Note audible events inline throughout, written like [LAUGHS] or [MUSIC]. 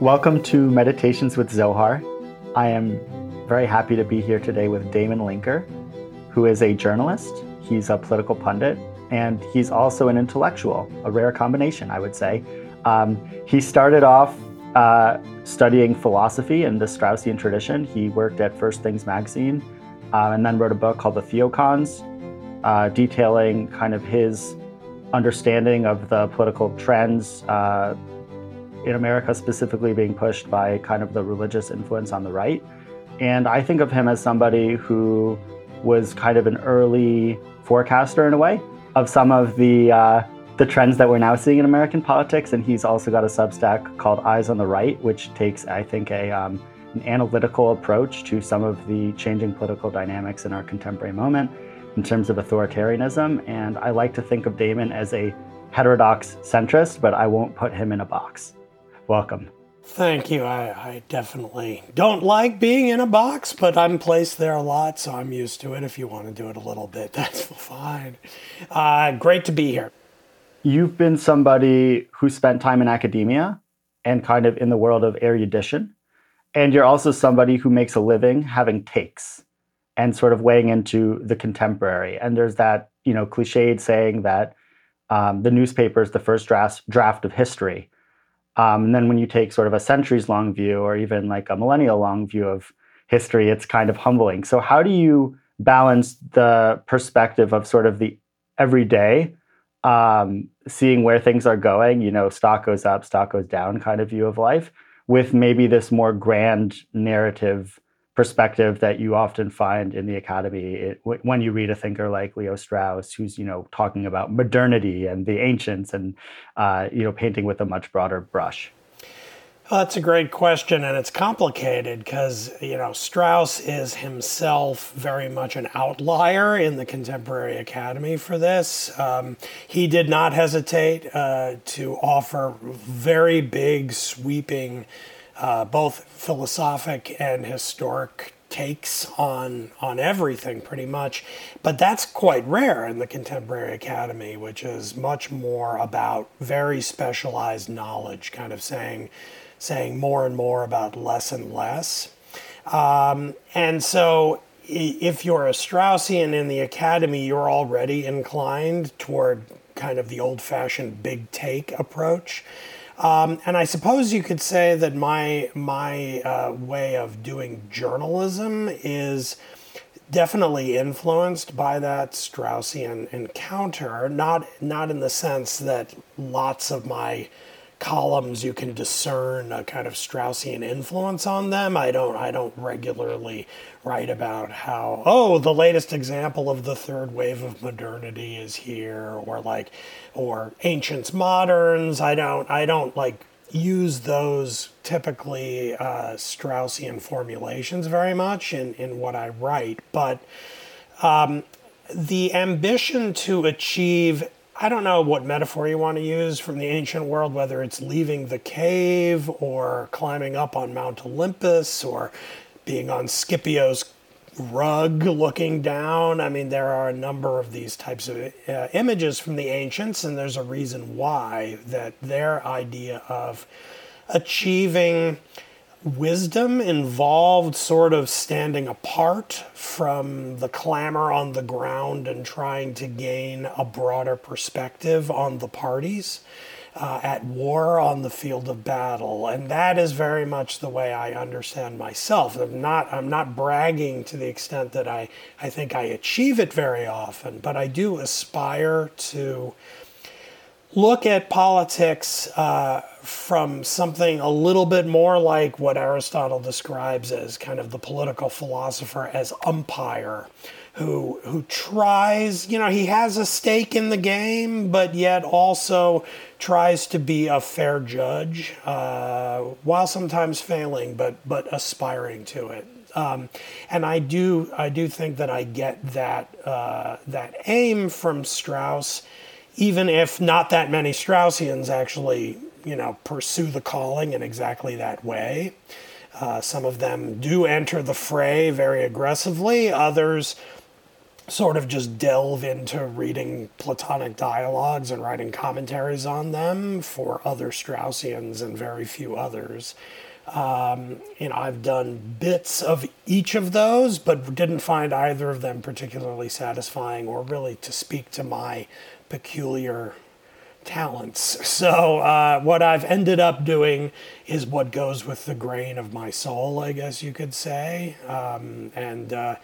Welcome to Meditations with Zohar. I am very happy to be here today with Damon Linker, who is a journalist, he's a political pundit, and he's also an intellectual, a rare combination, I would say. Um, he started off uh, studying philosophy in the Straussian tradition. He worked at First Things magazine uh, and then wrote a book called The Theocons, uh, detailing kind of his understanding of the political trends uh, in America, specifically being pushed by kind of the religious influence on the right. And I think of him as somebody who was kind of an early forecaster in a way of some of the uh, the trends that we're now seeing in American politics. And he's also got a Substack called Eyes on the Right, which takes, I think, a um, an analytical approach to some of the changing political dynamics in our contemporary moment in terms of authoritarianism. And I like to think of Damon as a heterodox centrist, but I won't put him in a box. Welcome. Thank you. I, I, definitely don't like being in a box, but I'm placed there a lot, so I'm used to it. If you want to do it a little bit, [LAUGHS] that's fine. Uh, great to be here. You've been somebody who spent time in academia and kind of in the world of erudition. And you're also somebody who makes a living having takes and sort of weighing into the contemporary. And there's that, you know, cliched saying that um, the newspaper is the first draft, draft of history um, and then when you take sort of a centuries long view or even like a millennial long view of history, it's kind of humbling. So, how do you balance the perspective of sort of the everyday, um, seeing where things are going, you know, stock goes up, stock goes down kind of view of life, with maybe this more grand narrative perspective that you often find in the academy it, when you read a thinker like Leo Strauss, who's you know talking about modernity and the ancients, and uh, you know painting with a much broader brush. Well, that's a great question, and it's complicated because you know Strauss is himself very much an outlier in the contemporary academy for this. Um, he did not hesitate uh, to offer very big, sweeping uh, both philosophic and historic takes on on everything pretty much. But that's quite rare in the contemporary academy which is much more about very specialized knowledge kind of saying saying more and more about less and less. Um, and so if you're a straussian in the academy you're already inclined toward kind of the old fashioned big take approach um, and I suppose you could say that my my uh, way of doing journalism is definitely influenced by that Straussian encounter. Not not in the sense that lots of my columns you can discern a kind of Straussian influence on them. I don't I don't regularly write about how oh the latest example of the third wave of modernity is here or like or ancients moderns. I don't I don't like use those typically uh, Straussian formulations very much in, in what I write, but um, the ambition to achieve I don't know what metaphor you want to use from the ancient world, whether it's leaving the cave or climbing up on Mount Olympus or being on Scipio's rug looking down. I mean, there are a number of these types of uh, images from the ancients, and there's a reason why that their idea of achieving wisdom involved sort of standing apart from the clamor on the ground and trying to gain a broader perspective on the parties uh, at war on the field of battle. And that is very much the way i understand myself. I'm not i'm not bragging to the extent that i i think i achieve it very often but i do aspire to look at politics uh, from something a little bit more like what Aristotle describes as kind of the political philosopher as umpire. Who, who tries, you know, he has a stake in the game, but yet also tries to be a fair judge, uh, while sometimes failing, but but aspiring to it. Um, and I do I do think that I get that uh, that aim from Strauss even if not that many Straussians actually, you know, pursue the calling in exactly that way. Uh, some of them do enter the fray very aggressively. Others sort of just delve into reading Platonic dialogues and writing commentaries on them for other Straussians and very few others. Um, you know, I've done bits of each of those, but didn't find either of them particularly satisfying or really to speak to my peculiar talents. So, uh, what I've ended up doing is what goes with the grain of my soul, I guess you could say. Um, and uh,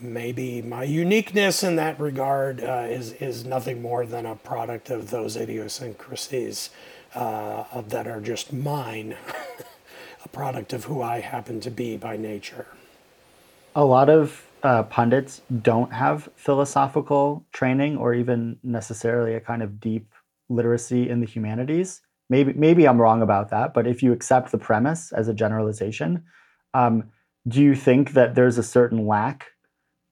maybe my uniqueness in that regard uh, is, is nothing more than a product of those idiosyncrasies uh, that are just mine. [LAUGHS] a product of who I happen to be by nature. A lot of uh, pundits don't have philosophical training or even necessarily a kind of deep literacy in the humanities. Maybe maybe I'm wrong about that, but if you accept the premise as a generalization, um, do you think that there's a certain lack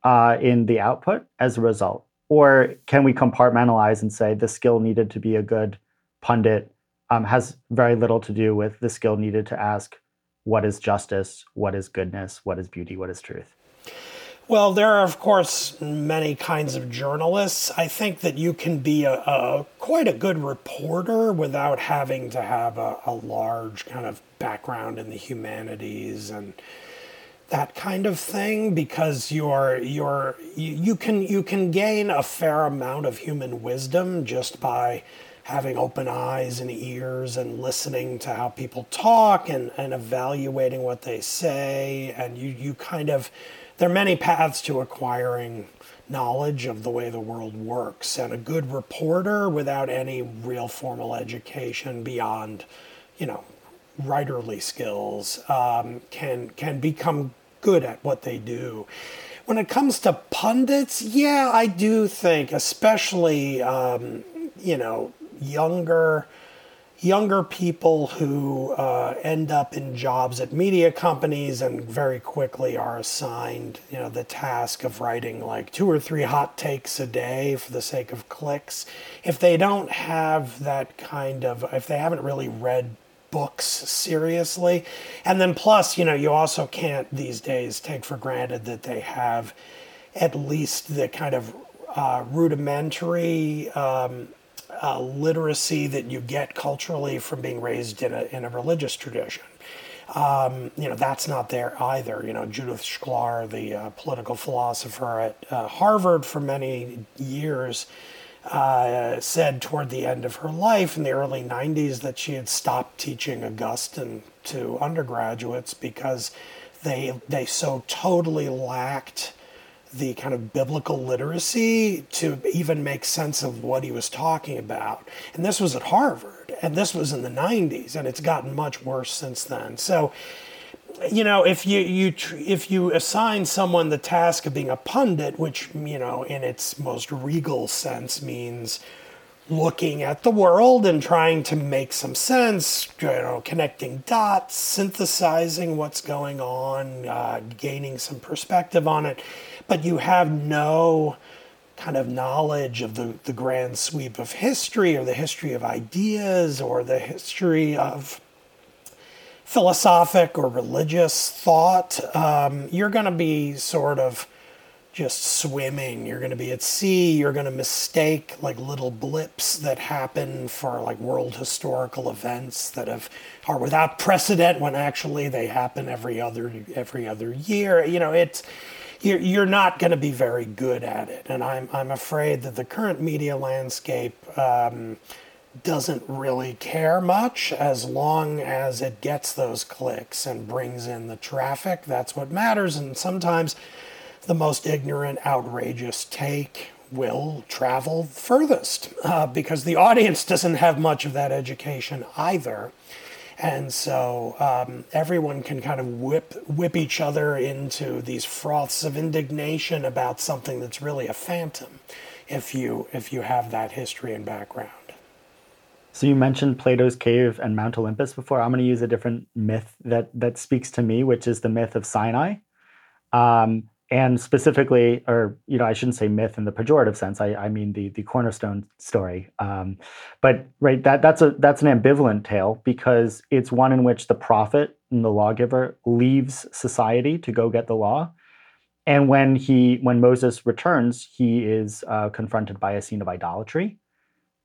uh, in the output as a result, or can we compartmentalize and say the skill needed to be a good pundit um, has very little to do with the skill needed to ask what is justice, what is goodness, what is beauty, what is truth? Well, there are, of course, many kinds of journalists. I think that you can be a, a quite a good reporter without having to have a, a, large kind of background in the humanities and that kind of thing because you're you're you, you can you can gain a fair amount of human wisdom just by having open eyes and ears and listening to how people talk and, and evaluating what they say. And you, you kind of, there are many paths to acquiring knowledge of the way the world works. And a good reporter without any real formal education beyond, you know, writerly skills um, can, can become good at what they do. When it comes to pundits, yeah, I do think, especially, um, you know, younger younger people who uh, end up in jobs at media companies and very quickly are assigned you know the task of writing like two or three hot takes a day for the sake of clicks. If they don't have that kind of if they haven't really read books seriously and then plus you know you also can't these days take for granted that they have at least the kind of uh, rudimentary um, uh, literacy that you get culturally from being raised in a, in a religious tradition. Um, you know, that's not there either. You know, Judith Shklar, the uh, political philosopher at uh, Harvard for many years, uh, said toward the end of her life in the early 90s that she had stopped teaching Augustine to undergraduates because they, they so totally lacked the kind of biblical literacy to even make sense of what he was talking about. And this was at Harvard, and this was in the 90s, and it's gotten much worse since then. So, you know, if you, you if you assign someone the task of being a pundit, which you know, in its most regal sense, means looking at the world and trying to make some sense, you know, connecting dots, synthesizing what's going on, uh, gaining some perspective on it but you have no kind of knowledge of the, the grand sweep of history or the history of ideas or the history of philosophic or religious thought, um, you're going to be sort of just swimming. You're going to be at sea. You're going to mistake like little blips that happen for like world historical events that have are without precedent when actually they happen every other every other year. You know, it's you're, you're not going to be very good at it. And I'm, I'm afraid that the current media landscape um, doesn't really care much as long as it gets those clicks and brings in the traffic. That's what matters. And sometimes the most ignorant, outrageous take will travel furthest uh, because the audience [LAUGHS] doesn't have much of that education either. And so um, everyone can kind of whip whip each other into these froths of indignation about something that's really a phantom, if you if you have that history and background. So you mentioned Plato's cave and Mount Olympus before. I'm going to use a different myth that that speaks to me, which is the myth of Sinai. Um, and specifically, or you know, I shouldn't say myth in the pejorative sense. I, I mean the the cornerstone story. Um, but right, that that's a that's an ambivalent tale because it's one in which the prophet and the lawgiver leaves society to go get the law, And when he, when Moses returns, he is uh, confronted by a scene of idolatry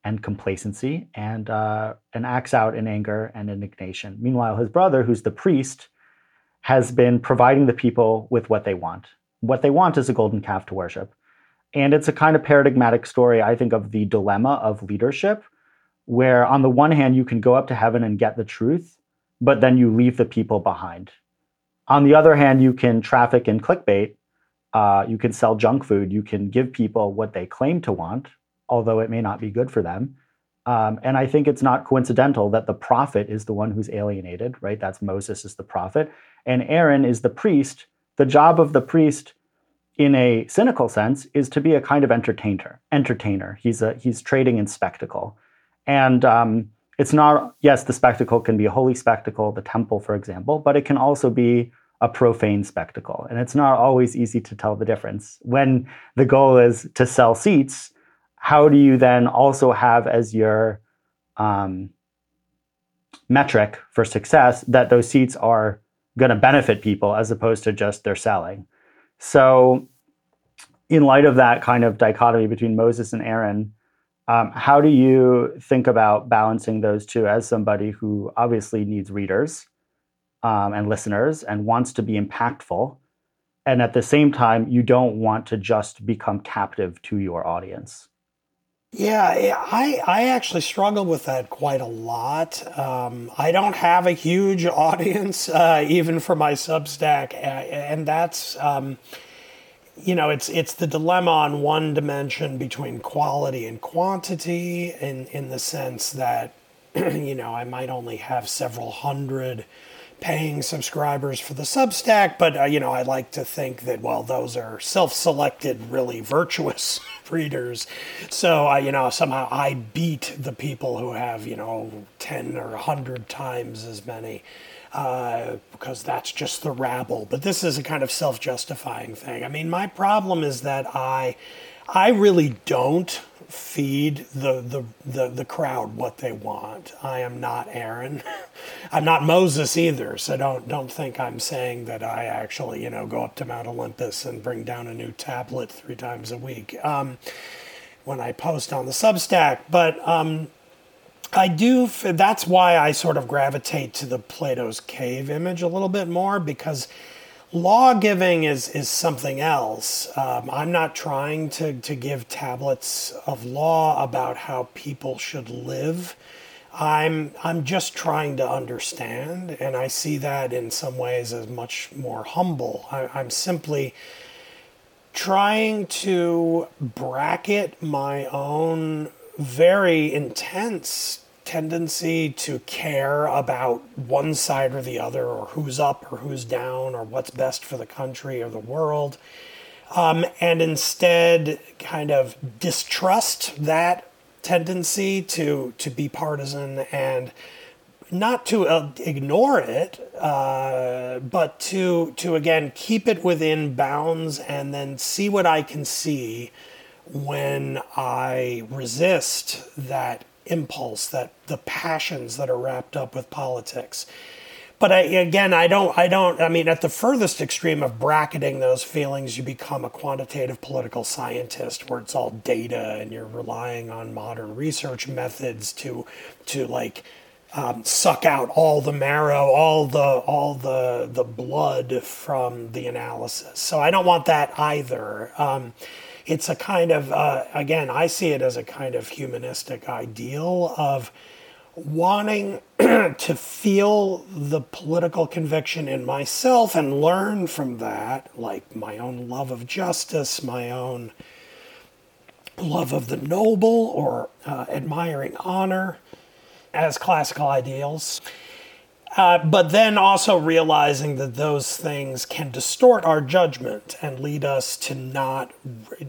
and complacency, and uh, and acts out in anger and indignation. Meanwhile, his brother, who's the priest, has been providing the people with what they want. What they want is a golden calf to worship, and it's a kind of paradigmatic story, I think, of the dilemma of leadership, where on the one hand you can go up to heaven and get the truth, but then you leave the people behind. On the other hand, you can traffic in clickbait uh, you can sell junk food. You can give people what they claim to want, although it may not be good for them. Um, and I think it's not coincidental that the prophet is the one who's alienated, right? That's Moses is the prophet, and Aaron is the priest. The job of the priest, in a cynical sense, is to be a kind of entertainer. Entertainer. He's a he's trading in spectacle, and um, it's not. Yes, the spectacle can be a holy spectacle, the temple, for example, but it can also be a profane spectacle. And it's not always easy to tell the difference. When the goal is to sell seats, how do you then also have as your um, metric for success that those seats are going to benefit people as opposed to just they're selling? So, in light of that kind of dichotomy between Moses and Aaron, um, how do you think about balancing those two as somebody who obviously needs readers? um, and listeners and wants to be impactful. And at the same time, you don't want to just become captive to your audience. Yeah, I, I actually struggle with that quite a lot. Um, I don't have a huge [LAUGHS] audience, uh, even for my Substack, and that's um, you know it's it's the dilemma on one dimension between quality and quantity, in in the sense that [CLEARS THROAT] you know I might only have several hundred paying subscribers for the Substack, but uh, you know, I like to think that well, those are self-selected, really virtuous [LAUGHS] readers. So I, you know, somehow I beat the people who have you know ten or hundred times as many. Uh, because that's just the rabble. But this is a kind of self-justifying thing. I mean, my problem is that I, I really don't feed the, the, the, the crowd what they want. I am not Aaron. [LAUGHS] I'm not Moses either, so don't don't think I'm saying that I actually, you know, go up to Mount Olympus and bring down a new tablet three times a week um, when I post on the Substack. But um, I do. That's why I sort of gravitate to the Plato's cave image a little bit more because law giving is is something else. Um, I'm not trying to to give tablets of law about how people should live. I'm I'm just trying to understand, and I see that in some ways as much more humble. I, I'm simply trying to bracket my own very intense tendency to care about one side or the other, or who's up or who's down, or what's best for the country or the world, um, and instead kind of distrust that tendency to to be partisan and not to uh, ignore it, uh, but to to again keep it within bounds and then see what I can see when I resist that impulse, that the passions that are wrapped up with politics. But I, again, I don't, I don't, I mean, at the furthest extreme of bracketing those feelings, you become a quantitative political scientist where it's all data and you're relying on modern research methods to, to like, um, suck out all the marrow, all the all the the blood from the analysis. So I don't want that either. Um, it's a kind of uh, again i see it as a kind of humanistic ideal of wanting [CLEARS THROAT] to feel the political conviction in myself and learn from that like my own love of justice my own love of the noble or uh, admiring honor as classical ideals uh, but then also realizing that those things can distort our judgment and lead us to not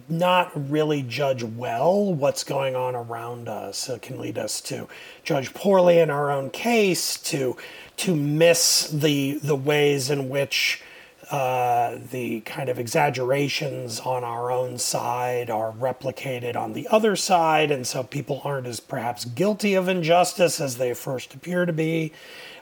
not really judge well what's going on around us. It can lead us to judge poorly in our own case, to to miss the the ways in which uh, the kind of exaggerations on our own side are replicated on the other side, and so people aren't as perhaps guilty of injustice as they first appear to be.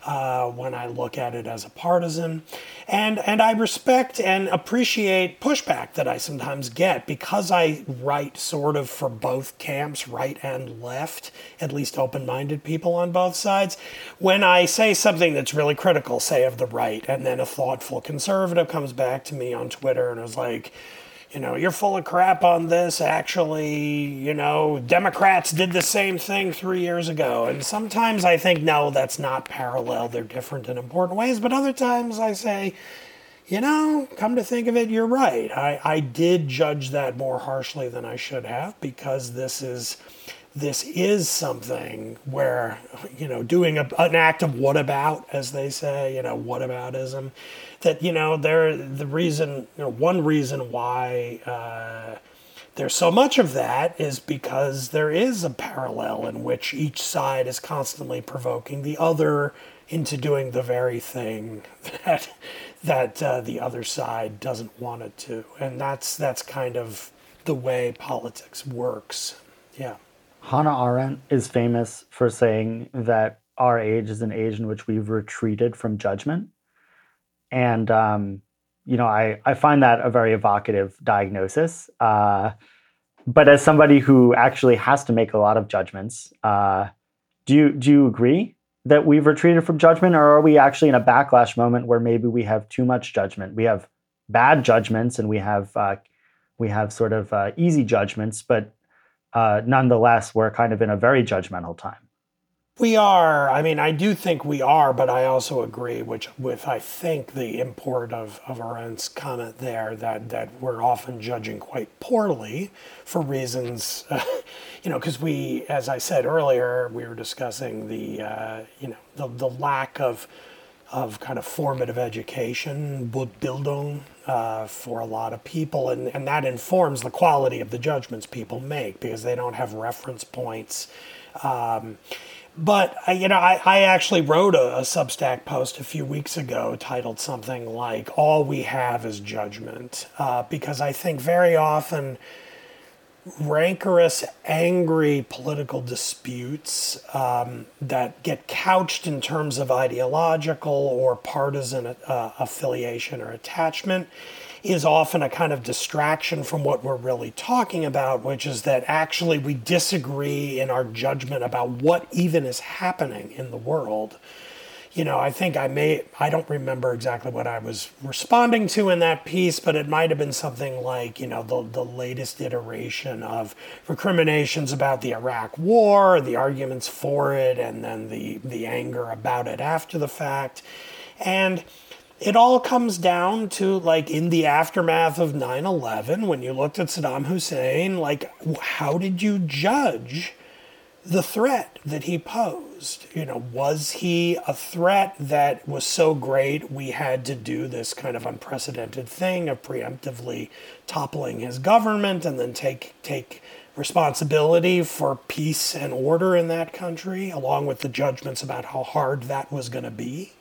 Uh, when I look at it as a partisan. And, and I respect and appreciate pushback that I sometimes get because I write sort of for both camps, right and left, at least open minded people on both sides. When I say something that's really critical, say of the right, and then a thoughtful conservative comes back to me on Twitter and is like, you know, you're full of crap on this. Actually, you know, Democrats did the same thing three years ago. And sometimes I think, no, that's not parallel. They're different in important ways. But other times I say, you know, come to think of it, you're right. I, I did judge that more harshly than I should have because this is this is something where you know doing a, an act of what about as they say you know what aboutism that you know they're the reason you know one reason why uh, there's so much of that is because there is a parallel in which each side is constantly provoking the other into doing the very thing [LAUGHS] that that uh, the other side doesn't want it to. And that's that's kind of the way politics works. Yeah. Hannah Arendt is famous for saying that our age is an age in which we've retreated from judgment. And, um, you know, I, I find that a very evocative diagnosis. Uh, but as somebody who actually has to make a lot of judgments, uh, do you do you agree that we've retreated from judgment, or are we actually in a backlash moment where maybe we have too much judgment? We have bad judgments, and we have uh, we have sort of uh, easy judgments, but uh, nonetheless, we're kind of in a very judgmental time. We are. I mean, I do think we are, but I also agree, which with I think the import of of Arendt's comment there that that we're often judging quite poorly for reasons, uh, [LAUGHS] you know, because we, as I said earlier, we were discussing the uh, you know the the lack of of kind of formative education, Bildung, uh, for a lot of people, and, and that informs the quality of the judgments people make because they don't have reference points. Um, but you know, I, I actually wrote a, a Substack post a few weeks ago titled something like "All We Have Is Judgment," uh, because I think very often rancorous, angry political disputes um, that get couched in terms of ideological or partisan uh, affiliation or attachment is often a kind of distraction from what we're really talking about, which is that actually we disagree in our judgment about what even is happening in the world you know, I think I may, I don't remember exactly what I was responding to in that piece, but it might have been something like, you know, the, the latest iteration of recriminations about the Iraq war, the arguments for it, and then the, the anger about it after the fact. And it all comes down to like in the aftermath of 9 11, when you looked at Saddam Hussein, like, how did you judge? the threat that he posed. You know, was he a threat that was so great we had to do this kind of unprecedented thing of preemptively toppling his government and then take take responsibility for peace and order in that country, along with the judgments about how hard that was going to be?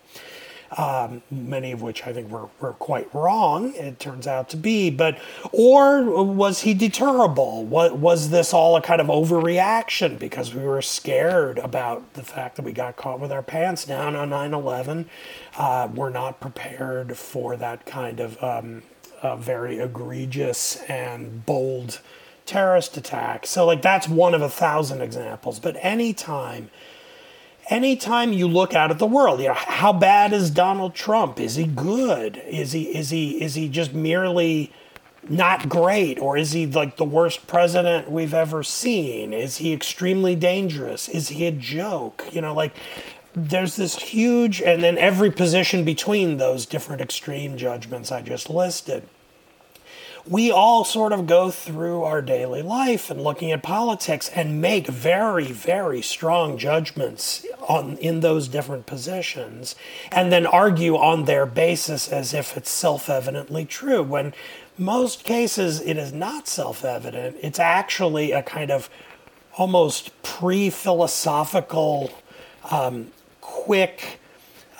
Um, many of which I think were, were quite wrong, it turns out to be. But, or was he deterrable? What, was this all a kind of overreaction because we were scared about the fact that we got caught with our pants down on 9 11? Uh, we're not prepared for that kind of um, very egregious and bold terrorist attack. So, like, that's one of a thousand examples. But anytime anytime you look out at the world, you know, how bad is Donald Trump? Is he good? Is he is he is he just merely not great or is he like the worst president we've ever seen? Is he extremely dangerous? Is he a joke? You know, like there's this huge and then every position between those different extreme judgments I just listed we all sort of go through our daily life and looking at politics and make very, very strong judgments on in those different positions and then argue on their basis as if it's self-evidently true. When most cases it is not self-evident. It's actually a kind of almost pre-philosophical um, quick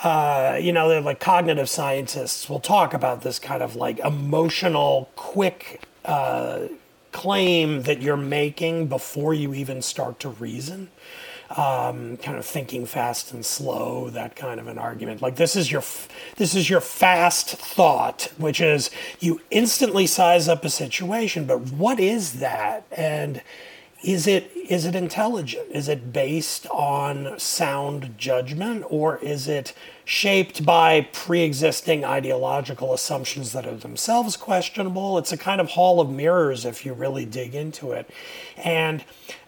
uh, you know, like cognitive scientists will talk about this kind of like emotional, quick uh, claim that you're making before you even start to reason. um, kind of thinking fast and slow, that kind of an argument. Like this is your this is your fast thought, which is you instantly size up a situation, but what is that? And is it is it intelligent? Is it based on sound judgment, or is it shaped by pre-existing ideological assumptions that are themselves questionable? It's a kind of hall of mirrors if you really dig into it, and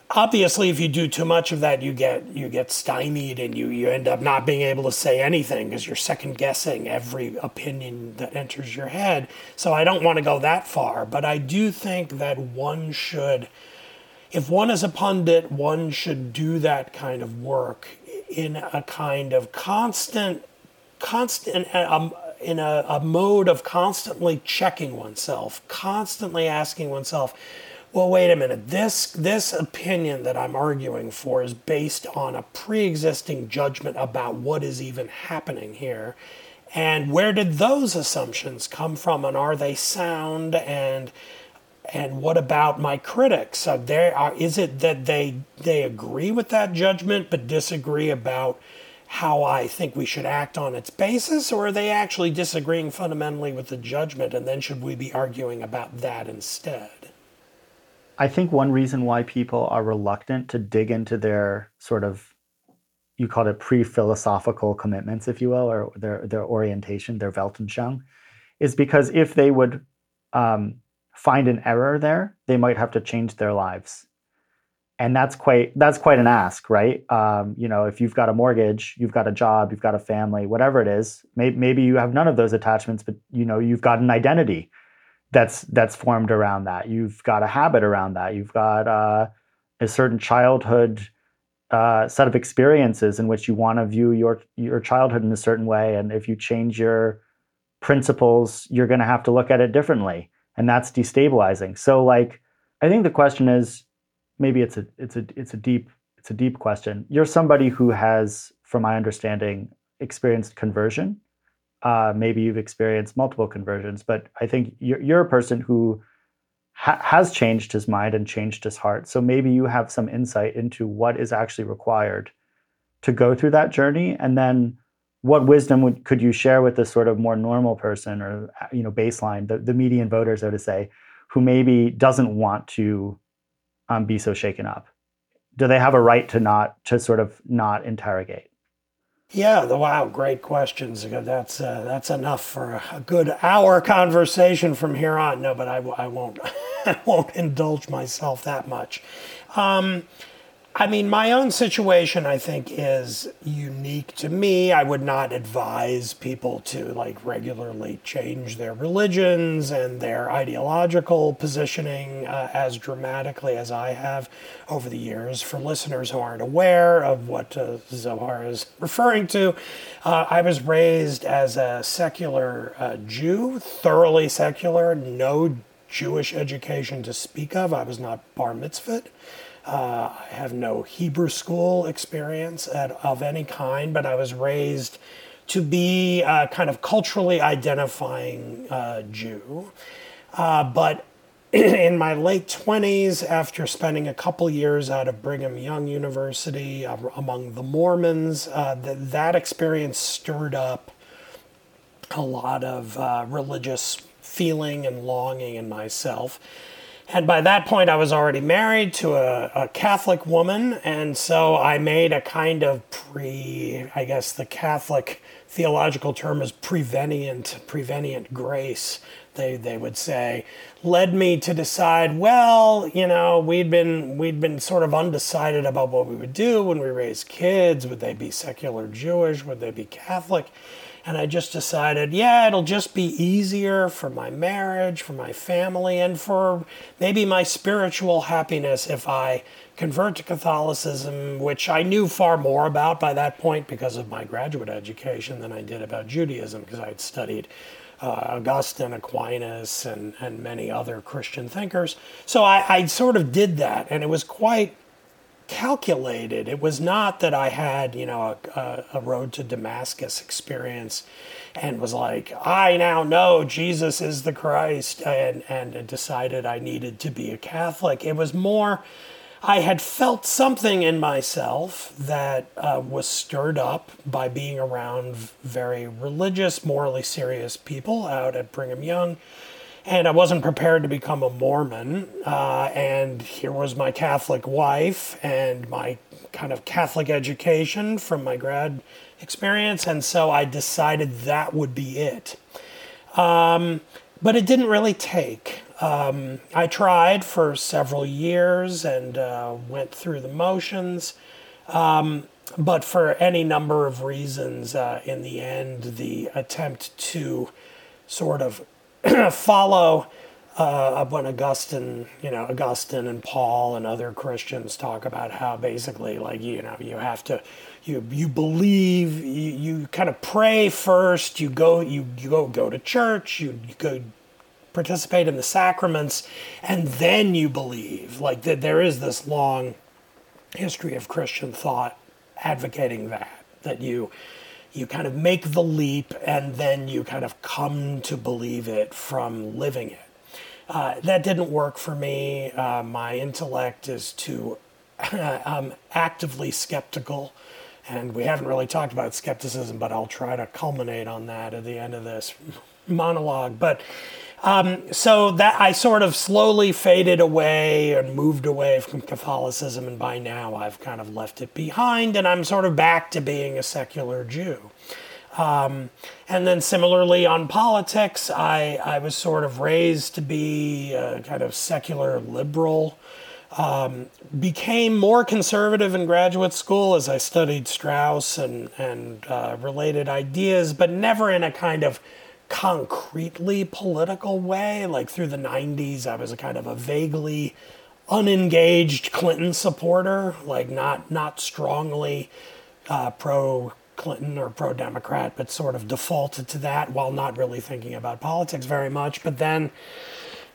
obviously if you do too much of that you get you get stymied and you you end up not being able to say anything because you're second guessing every opinion that enters your head so i don't want to go that far but i do think that one should if one is a pundit one should do that kind of work in a kind of constant constant um, in a, a mode of constantly checking oneself constantly asking oneself well, wait a minute. This this opinion that I'm arguing for is based on a pre-existing judgment about what is even happening here. And where did those assumptions come from and are they sound and and what about my critics? Are there are, is it that they they agree with that judgment but disagree about how I think we should act on its basis, or are they actually disagreeing fundamentally with the judgment, and then should we be arguing about that instead? I think one reason why people are reluctant to dig into their sort of you called it pre-philosophical commitments, if you will, or their their orientation, their Weltanschauung, is because if they would um, find an error there, they might have to change their lives, and that's quite that's quite an ask, right? Um, you know, if you've got a mortgage, you've got a job, you've got a family, whatever it is, may, maybe you have none of those attachments, but you know, you've got an identity that's that's formed around that. You've got a habit around that. You've got uh, a certain childhood uh, set of experiences in which you want to view your your childhood in a certain way, and if you change your principles, you're going to have to look at it differently, and that's destabilizing. So, like, I think the question is, maybe it's a it's a it's a deep it's a deep question. You're somebody who has, from my understanding, experienced conversion uh, maybe you've experienced multiple conversions, but I think you're, you're a person who ha- has changed his mind and changed his heart. So maybe you have some insight into what is actually required to go through that journey, and then what wisdom would, could you share with this sort of more normal person or you know baseline, the, the median voter, so to say, who maybe doesn't want to um, be so shaken up? Do they have a right to not to sort of not interrogate? Yeah, the wow, great questions. That's uh, that's enough for a good hour conversation from here on. No, but I, I won't [LAUGHS] I won't indulge myself that much. Um, I mean, my own situation, I think, is unique to me. I would not advise people to like regularly change their religions and their ideological positioning uh, as dramatically as I have over the years. For listeners who aren't aware of what uh, Zohar is referring to, uh, I was raised as a secular uh, Jew, thoroughly secular, no Jewish education to speak of. I was not bar mitzvahed. Uh, I have no Hebrew school experience at, of any kind, but I was raised to be a kind of culturally identifying uh, Jew. Uh, but [CLEARS THROAT] in my late 20s, after spending a couple years out of Brigham Young University uh, among the Mormons, uh, that, that experience stirred up a lot of uh, religious feeling and longing in myself. And by that point, I was already married to a, a, Catholic woman. And so I made a kind of pre, I guess the Catholic theological term is prevenient, prevenient grace, they, they would say, led me to decide, well, you know, we'd been, we'd been sort of undecided about what we would do when we raised kids. Would they be secular Jewish? Would they be Catholic? And I just decided, yeah, it'll just be easier for my marriage, for my family, and for maybe my spiritual happiness if I convert to Catholicism, which I knew far more about by that point because of my graduate education than I did about Judaism, because I had studied uh, Augustine, Aquinas, and, and many other Christian thinkers. So I, I sort of did that, and it was quite calculated. It was not that I had, you know, a, a, road to Damascus experience and was like, I now know Jesus is the Christ and, and decided I needed to be a Catholic. It was more, I had felt something in myself that uh, was stirred up by being around very religious, morally serious people out at Brigham Young. And I wasn't prepared to become a Mormon. Uh, and here was my Catholic wife and my kind of Catholic education from my grad experience. And so I decided that would be it. Um, but it didn't really take. Um, I tried for several years and uh, went through the motions, um, but for any number of reasons, uh, in the end, the attempt to sort of [CLEARS THROAT] follow uh, when Augustine, you know, Augustine and Paul and other Christians talk about how basically, like, you know, you have to, you you believe, you, you kind of pray first, you go, you, you go go to church, you, you go participate in the sacraments, and then you believe. Like that, there is this long history of Christian thought advocating that that you you kind of make the leap and then you kind of come to believe it from living it. Uh, that didn't work for me. Uh, my intellect is too [LAUGHS] um, actively skeptical. And we haven't really talked about skepticism, but I'll try to culminate on that at the end of this [LAUGHS] monologue. But um, so that I sort of slowly faded away and moved away from Catholicism, and by now I've kind of left it behind, and I'm sort of back to being a secular Jew. Um, and then similarly on politics, I, I was sort of raised to be a kind of secular liberal. Um, became more conservative in graduate school as I studied Strauss and, and uh, related ideas, but never in a kind of concretely political way. Like through the 90s, I was a kind of a vaguely unengaged Clinton supporter, like not not strongly uh, pro Clinton or pro Democrat, but sort of defaulted to that while not really thinking about politics very much. But then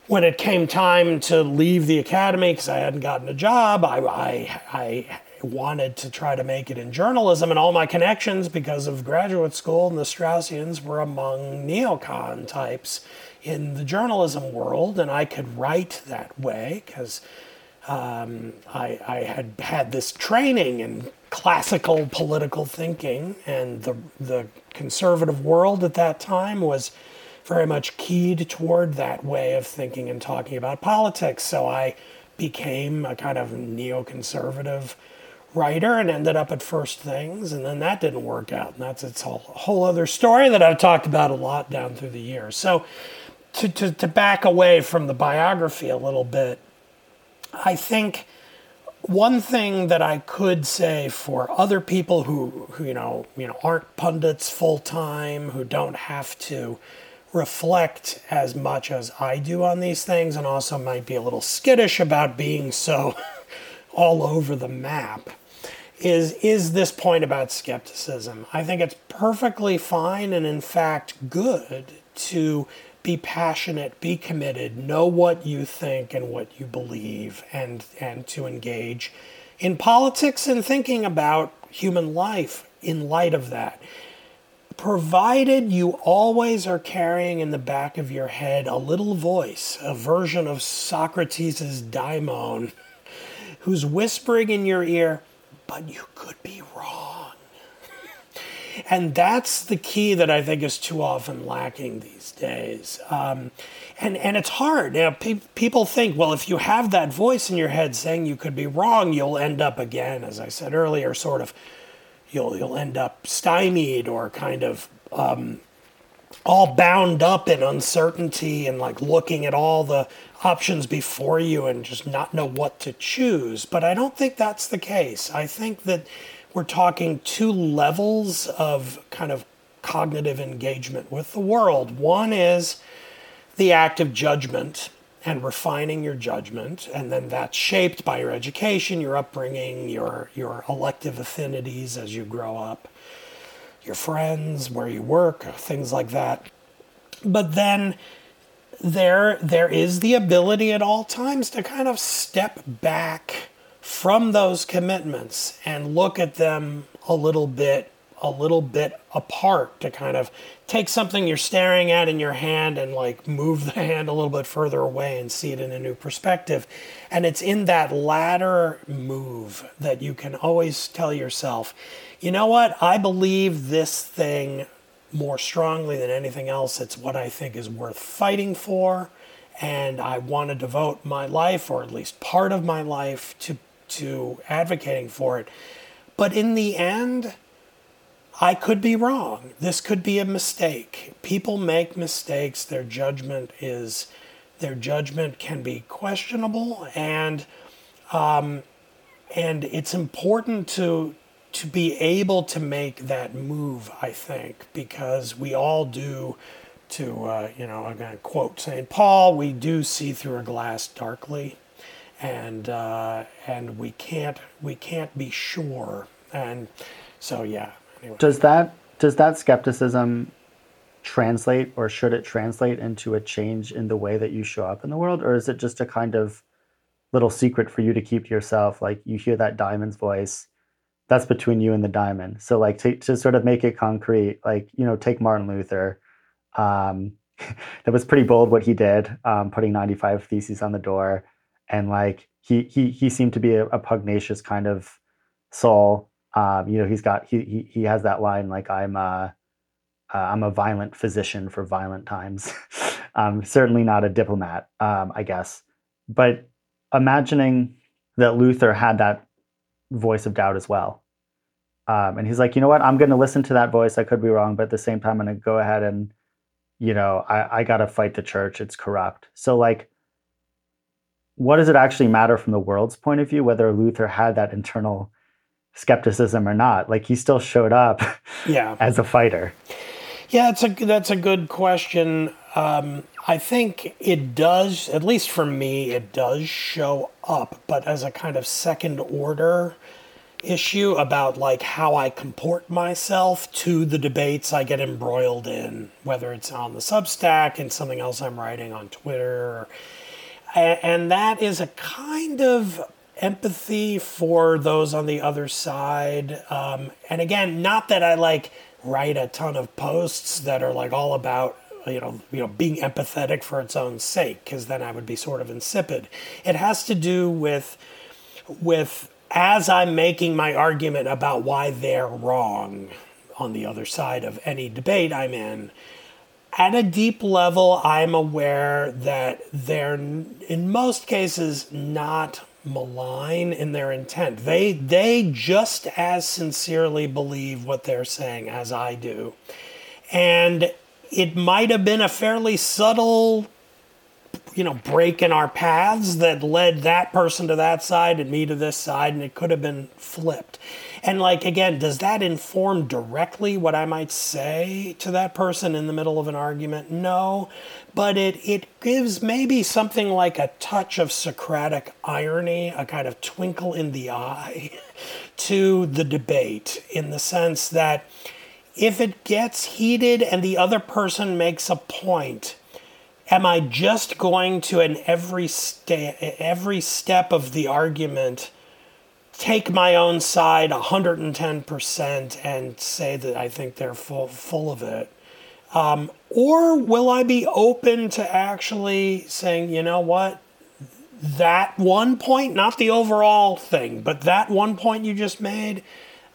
when it came time to leave the academy because I hadn't gotten a job, I, I, I wanted to try to make it in journalism, and all my connections because of graduate school and the Straussians were among neocon types in the journalism world, and I could write that way because um, I, I, had had this training in classical political thinking, and the the conservative world at that time was very much keyed toward that way of thinking and talking about politics. So I became a kind of neoconservative writer and ended up at First Things, and then that didn't work out. And that's its whole, whole other story that I've talked about a lot down through the years. So, to, to, to back away from the biography a little bit, I think one thing that I could say for other people who, who you know, you know, aren't pundits full time, who don't have to reflect as much as I do on these things, and also might be a little skittish about being so [LAUGHS] all over the map is is this point about skepticism. I think it's perfectly fine and in fact good to be passionate, be committed, know what you think and what you believe and and to engage in politics and thinking about human life in light of that. Provided you always are carrying in the back of your head a little voice, a version of Socrates' daimon, [LAUGHS] who's whispering in your ear, but you could be wrong. and that's the key that I think is too often lacking these days. Um, and, and it's hard. You know, pe- people think, well, if you have that voice in your head saying you could be wrong, you'll end up again, as I said earlier, sort of, you'll you'll end up stymied or kind of um, all bound up in uncertainty and like looking at all the options before you and just not know what to choose. But I don't think that's the case. I think that we're talking two levels of kind of cognitive engagement with the world. One is the act of judgment and refining your judgment, and then that's shaped by your education, your upbringing, your your elective affinities as you grow up, your friends, where you work, things like that. But then there there is the ability at all times to kind of step back from those commitments and look at them a little bit a little bit apart to kind of take something you're staring at in your hand and like move the [LAUGHS] hand a little bit further away and see it in a new perspective. And it's in that latter move that you can always tell yourself, you know what? I believe this thing more strongly than anything else. It's what I think is worth fighting for. And I want to devote my life, or at least part of my life, to, to advocating for it. But in the end, I could be wrong. This could be a mistake. People make mistakes. Their judgment is, their judgment can be questionable, and um, and it's important to to be able to make that move, I think, because we all do. To uh, you know, I'm going to quote Saint Paul: "We do see through a glass darkly, and uh, and we can't we can't be sure." And so, yeah. Anyway. Does that does that skepticism translate, or should it translate into a change in the way that you show up in the world, or is it just a kind of little secret for you to keep to yourself? Like you hear that daimon's voice that's between you and the daimon. So like to, to sort of make it concrete, like, you know, take Martin Luther. Um, [LAUGHS] that was pretty bold what he did, um, putting 95 theses on the door. And like, he, he, he seemed to be a, a pugnacious kind of soul. Um, you know, he's got, he, he, he has that line, like I'm a, uh, I'm a violent physician for violent times. [LAUGHS] um, certainly not a diplomat, um, I guess. But imagining that Luther had that voice of doubt as well. Um, and he's like, you know what? I'm going to listen to that voice. I could be wrong, but at the same time, I'm going to go ahead and, you know, I, I got to fight the church. It's corrupt. So, like, what does it actually matter from the world's point of view, whether Luther had that internal skepticism or not? Like, he still showed up yeah. [LAUGHS] as a fighter. Yeah, it's a that's a good question. Um, I think it does, at least for me, it does show up, but as a kind of second order issue about like how I comport myself to the debates I get embroiled in, whether it's on the Substack and something else I'm writing on Twitter. And that is a kind of empathy for those on the other side. Um, and again, not that I like write a ton of posts that are like all about you know you know being empathetic for its own sake because then I would be sort of insipid. It has to do with with as I'm making my argument about why they're wrong on the other side of any debate I'm in. At a deep level, I'm aware that they're in most cases not malign in their intent. They they just as sincerely believe what they're saying as I do. And it might have been a fairly subtle you know break in our paths that led that person to that side and me to this side and it could have been flipped. And like again does that inform directly what i might say to that person in the middle of an argument? No. But it it gives maybe something like a touch of socratic irony a kind of twinkle in the eye [LAUGHS] to the debate in the sense that if it gets heated and the other person makes a point am I just going to, in every, every step of the argument, take my own side 110% and say that I think they're full, full of it? Um, or will I be open to actually saying, you know what? That one point, not the overall thing, but that one point you just made,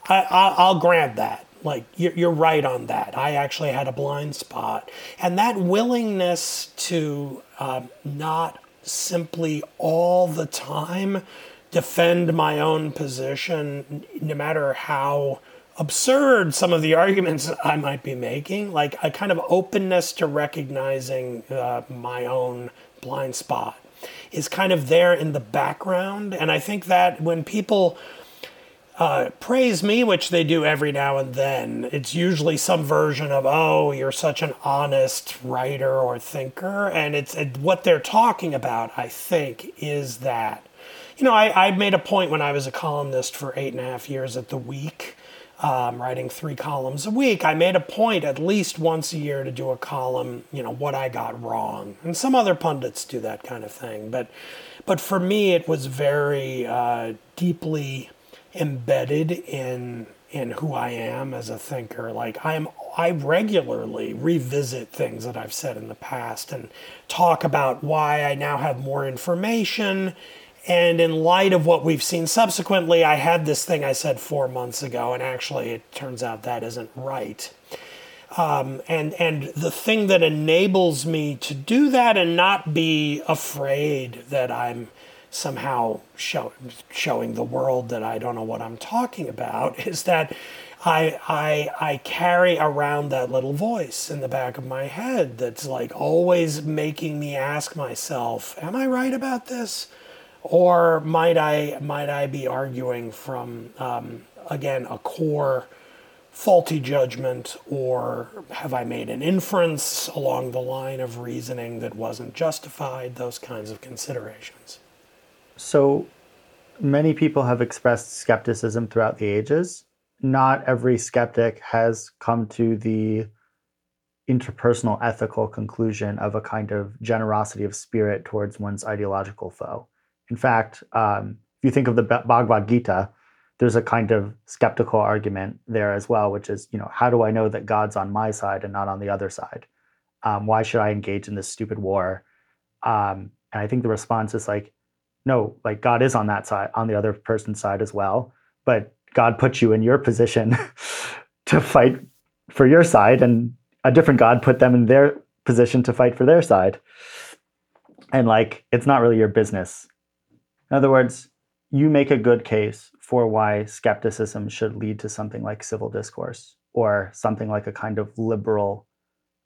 I, I, I'll grant that. Like, you're, right on that. I actually had a blind spot. And that willingness to um, not simply all the time defend my own position, no matter how absurd some of the [LAUGHS] arguments I might be making, like a kind of openness to recognizing uh, my own blind spot is kind of there in the background. And I think that when people uh, praise me, which they do every now and then, it's usually some version of, oh, you're such an honest writer or thinker. And it's it, what they're talking about, I think, is that. You know, I, I made a point when I was a columnist for eight and a half years at The Week, um, writing three columns a week. I made a point at least once a year to do a column, you know, what I got wrong. And some other pundits do that kind of thing. But, but for me, it was very uh, deeply embedded in in who I am as a thinker. Like I am I regularly revisit things that I've said in the past and talk about why I now have more information. And in light of what we've seen subsequently, I had this thing I said four months ago, and actually it turns out that isn't right. Um, and and the thing that enables me to do that and not be afraid that I'm somehow show, showing the world that I don't know what I'm talking about [LAUGHS] is that I, I, I carry around that little voice in the back of my head that's like always making me ask myself, am I right about this? Or might I, might I be arguing from, um, again, a core faulty judgment, or have I made an inference along the line of reasoning that wasn't justified? Those kinds of considerations. So many people have expressed skepticism throughout the ages. Not every skeptic has come to the interpersonal ethical conclusion of a kind of generosity of spirit towards one's ideological foe. In fact, um, if you think of the Bhagavad Gita, there's a kind of skeptical argument there as well, which is, you know, how do I know that God's on my side and not on the other side? Um, why should I engage in this stupid war? Um, and I think the response is like, no, like God is on that side, on the other person's side as well. But God put you in your position [LAUGHS] to fight for your side, and a different God put them in their position to fight for their side. And like, it's not really your business. In other words, you make a good case for why skepticism should lead to something like civil discourse or something like a kind of liberal,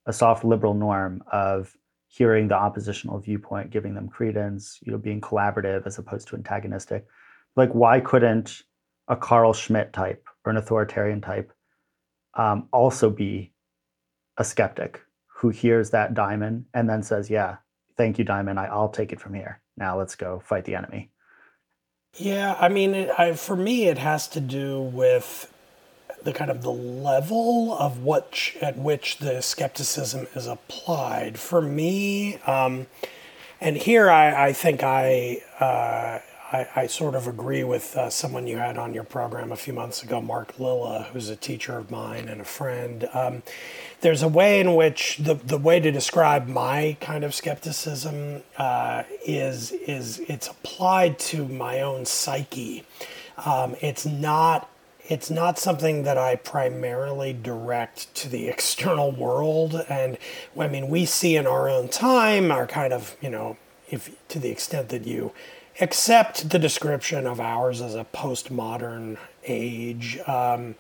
a soft liberal norm of hearing the oppositional viewpoint, giving them credence, you know, being collaborative as opposed to antagonistic. Like, why couldn't a Carl Schmitt type or an authoritarian type um, also be a skeptic who hears that daimon and then says, "Yeah, thank you, daimon. I'll take it from here. Now let's go fight the enemy." Yeah, I mean, it, I, for me, it has to do with the kind of the level of what at which the skepticism is applied. For me, um, and here I, I think I, uh, I, I sort of agree with uh, someone you had on your program a few months ago, Mark Lilla, who's a teacher of mine and a friend. Um, there's a way in which the, the way to describe my kind of skepticism uh, is is it's applied to my own psyche. Um, it's not it's not something that I primarily direct to the [LAUGHS] external world. And I mean, we see in our own time our kind of, you know, if to the extent that you accept the description of ours as a postmodern age, um,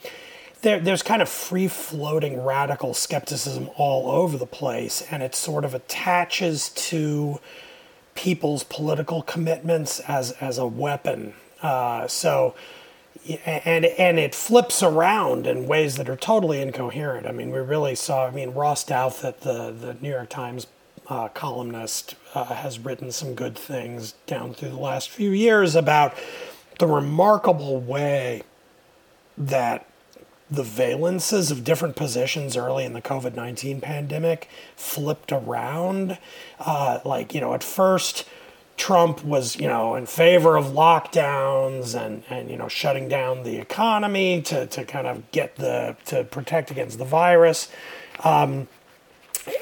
there, there's kind of free floating radical skepticism all over the place, and it sort of attaches to people's political commitments as, as a weapon. Uh, so, and and it flips around in ways that are totally incoherent. I mean, we really saw. I mean, Ross Douthat, the the New York Times uh, columnist, uh, has written some good things down through the last few years about the remarkable way that the valences of different positions early in the COVID 19 pandemic flipped around. Uh, like, you know, at first, Trump was, you know, in favor of lockdowns and, and you know, shutting down the economy to, to kind of get the, to protect against the virus. Um,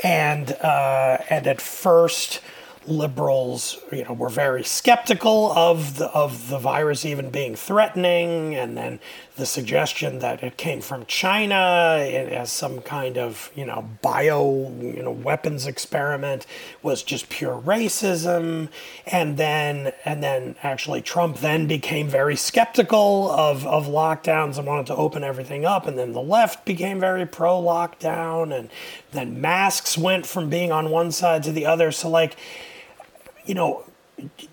and, uh, and at first, liberals, you know, were very skeptical of the of the virus even being threatening, and then the suggestion that it came from China. As some kind of you know bio you know weapons experiment was just pure racism, and then and then actually Trump then became very skeptical of of lockdowns and wanted to open everything up, and then the left became very pro lockdown, and then masks went from being on one side to the other. So like you know,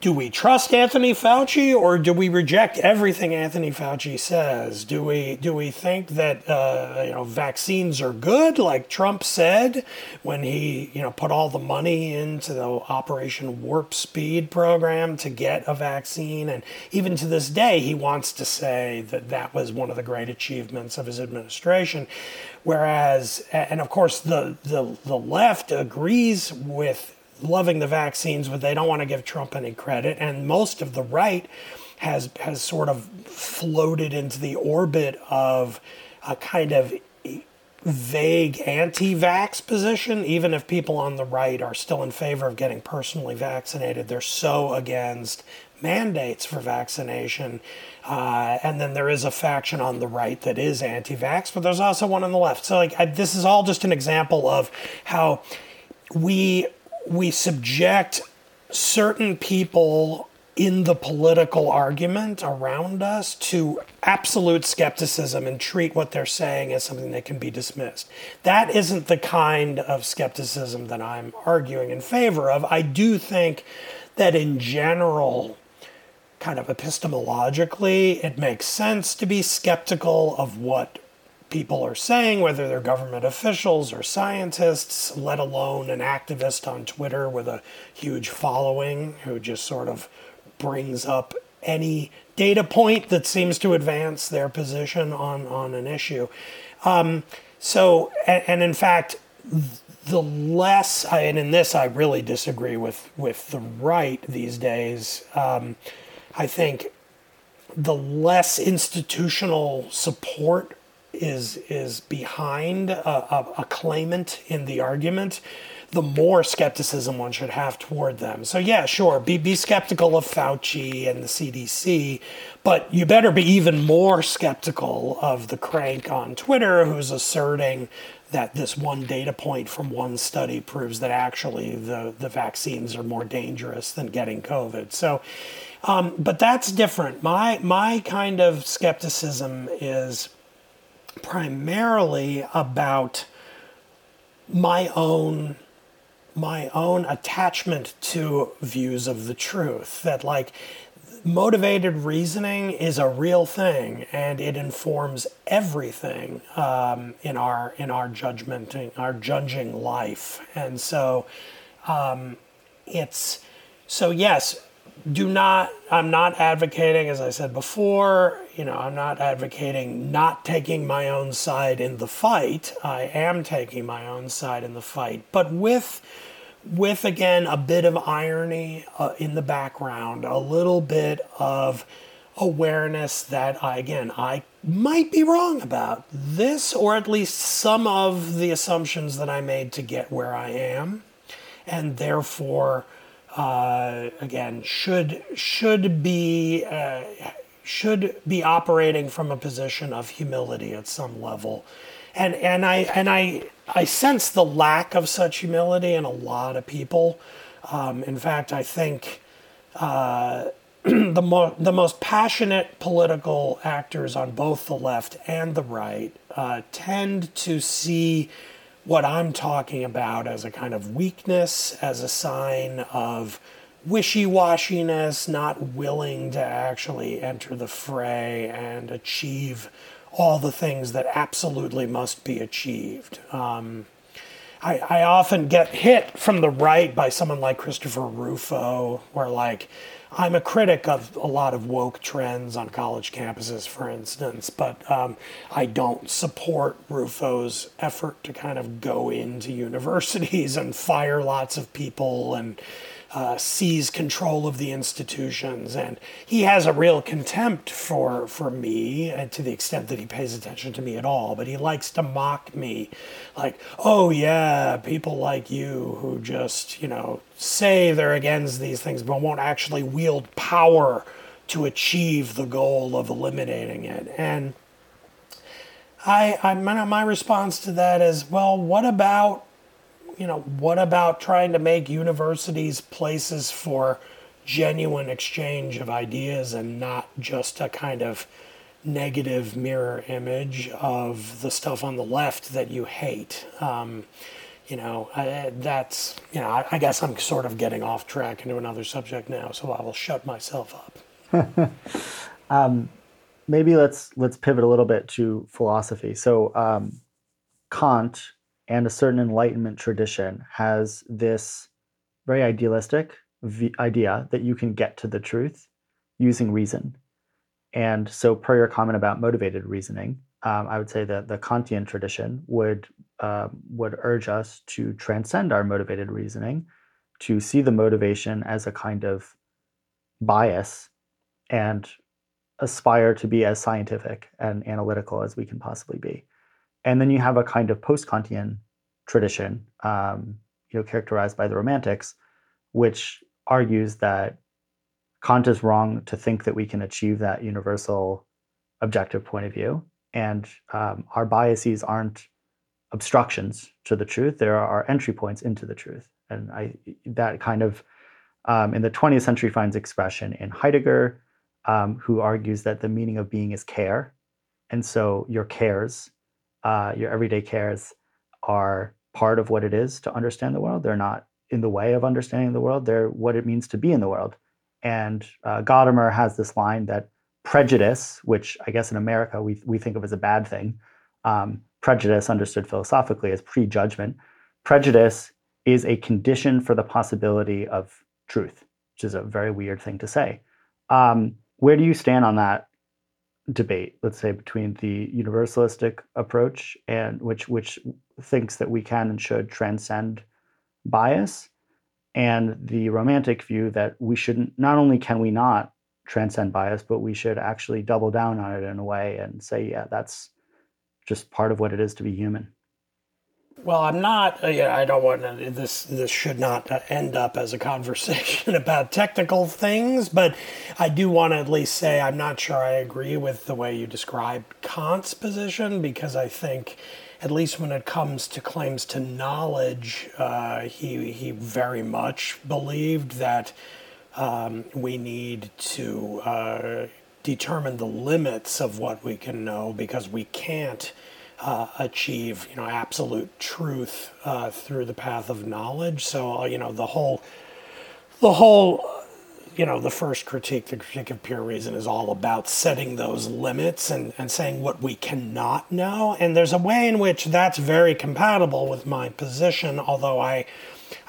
do we trust Anthony Fauci or do we reject everything Anthony Fauci says? Do we do we think that uh, you know vaccines are good, like Trump said when he you know put all the money into the Operation Warp Speed program to get a vaccine, and even to this day he wants to say that that was one of the great achievements of his administration. Whereas, and of course, the the the left agrees with loving the vaccines, but they don't want to give Trump any credit. And most of the right has has sort of floated into the orbit of a kind of vague anti-vax position even if people on the right are still in favor of getting personally vaccinated. They're so against mandates for vaccination. Uh, and then there is a faction on the right that is anti-vax but there's also one on the left. So like I, this is all just an example of how we we subject certain people in the political argument around us to absolute skepticism and treat what they're saying as something that can be dismissed. That isn't the kind of skepticism that I'm arguing in favor of. I do think that in general, kind of epistemologically, it makes sense to be skeptical of what people are saying, whether they're government officials or scientists, let alone an activist on Twitter with a huge following who just sort of brings up any data point that seems to advance their position on, on an issue. Um, so, and, and, in fact, the less, I, and in this I really disagree with, with the right these days, um, I think the less institutional support is is behind a, a, a, claimant in the argument, the more skepticism one should have toward them. So yeah, sure, be be skeptical of Fauci and the CDC, but you better be even more skeptical of the crank on Twitter who's asserting that this one data point from one study proves that actually the, the vaccines are more dangerous than getting COVID. So, um, but that's different. My my kind of skepticism is primarily about my own my own attachment to views of the truth that like motivated reasoning is a real thing and it informs everything um, in our in our judgment in our judging life. And so um, it's so yes do not i'm not advocating as i said before you know i'm not advocating not taking my own side in the fight. I am taking my own side in the fight. But with with again a bit of irony uh, in the background a little bit of awareness that i again i might be wrong about this or at least some of the assumptions that i made to get where i am. And therefore uh, again should should be uh, should be operating from a position of humility at some level, and and I and I I sense the lack of such humility in a lot of people. Um, in fact, I think. Uh, [CLEARS THROAT] the, mo- the most passionate political actors on both the left and the right uh, tend to see what I'm talking about as a kind of weakness, as a sign of wishy washiness, not willing to actually enter the fray and achieve all the things that absolutely must be achieved. Um, I, I often get hit from the right by someone like Christopher Rufo, where like I'm a critic of a lot of woke trends on college campuses, for instance, but um, I don't support Rufo's effort to kind of go into [LAUGHS] universities and fire lots of people and uh, seize control of the institutions, and he has a real contempt for for me, and to the extent that he pays attention to me at all. But he likes to mock me, like, "Oh yeah, people like you who just you know say they're against these things, but won't actually wield power to achieve the goal of eliminating it." And I, I my response to that is, well, what about you know, what about trying to make universities places for genuine exchange of ideas and not just a kind of negative mirror image of the stuff on the left that you hate? Um, you know, I, that's, you know, I, I, guess I'm sort of getting off track into another subject now, so I will shut myself up. [LAUGHS] um, maybe let's let's pivot a little bit to philosophy. So um, Kant and a certain Enlightenment tradition has this very idealistic v- idea that you can get to the truth using reason. And so, per your comment about motivated reasoning, um, I would say that the Kantian tradition would uh, would urge us to transcend our motivated reasoning, to see the motivation as a kind of bias, and aspire to be as scientific and analytical as we can possibly be. And then you have a kind of post-Kantian tradition, um, you know, characterized by the Romantics, which argues that Kant is wrong to think that we can achieve that universal objective point of view, and um, our biases aren't obstructions to the truth; there are entry points into the truth, and I that kind of um, in the 20th century finds expression in Heidegger, um, who argues that the meaning of being is care, and so your cares, uh, your everyday cares, are part of what it is to understand the world. They're not in the way of understanding the world. They're what it means to be in the world. And uh, Gadamer has this line that prejudice, which I guess in America we, we think of as a bad thing, um, prejudice understood philosophically as prejudgment, prejudice is a condition for the possibility of truth, which is a very weird thing to say. Um, where do you stand on that debate, let's say, between the universalistic approach and which which thinks that we can and should transcend bias and the romantic view that we shouldn't not only can we not transcend bias but we should actually double down on it in a way and say yeah that's just part of what it is to be human well i'm not uh, yeah, i don't want to, this this should not end up as a conversation [LAUGHS] about technical things but i do want to at least say i'm not sure i agree with the way you described kant's position because i think at least when it comes to claims to knowledge, uh, he, he very much believed that um, we need to uh, determine the limits of what we can know because we can't uh, achieve you know absolute truth uh, through the path of knowledge. So uh, you know the whole the whole you know, the first critique, the critique of pure reason, is all about setting those limits and, and saying what we cannot know. And there's a way in which that's very compatible with my position, although I,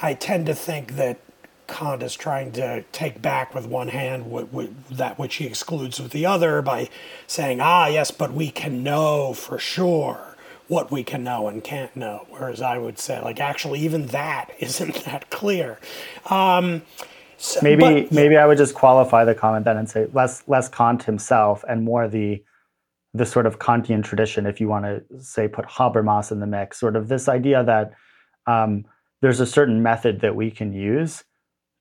I tend to think that Kant is trying to take back with one hand what, what, that which he excludes with the other by saying, ah, yes, but we can know for sure what we can know and can't know. Whereas I would say, like, actually, even that [LAUGHS] isn't that clear. Um, so, maybe but, maybe I would just qualify the comment then and say less less Kant himself and more the the sort of Kantian tradition, if you want to say put Habermas in the mix, sort of this idea that um, there's a certain method that we can use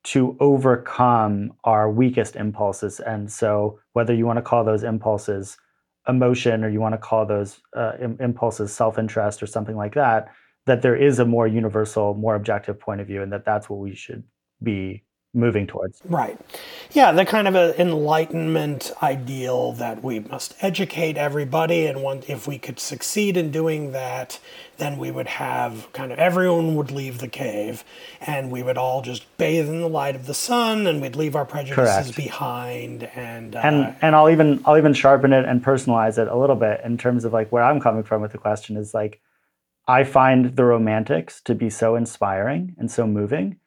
to overcome our weakest impulses. And so, whether you want to call those impulses emotion or you want to call those uh, Im- impulses self-interest or something like that, that there is a more universal, more objective point of view, and that that's what we should be moving towards. Right. Yeah, the kind of an enlightenment ideal that we must educate everybody, and one, if we could succeed in doing that, then we would have kind of everyone would leave the cave, and we would all just bathe in the light of the sun, and we'd leave our prejudices Correct. behind. And uh, and and I'll even I'll even sharpen it and personalize it a little bit in terms of like where I'm coming from with the question is like. I find the romantics to be so inspiring and so moving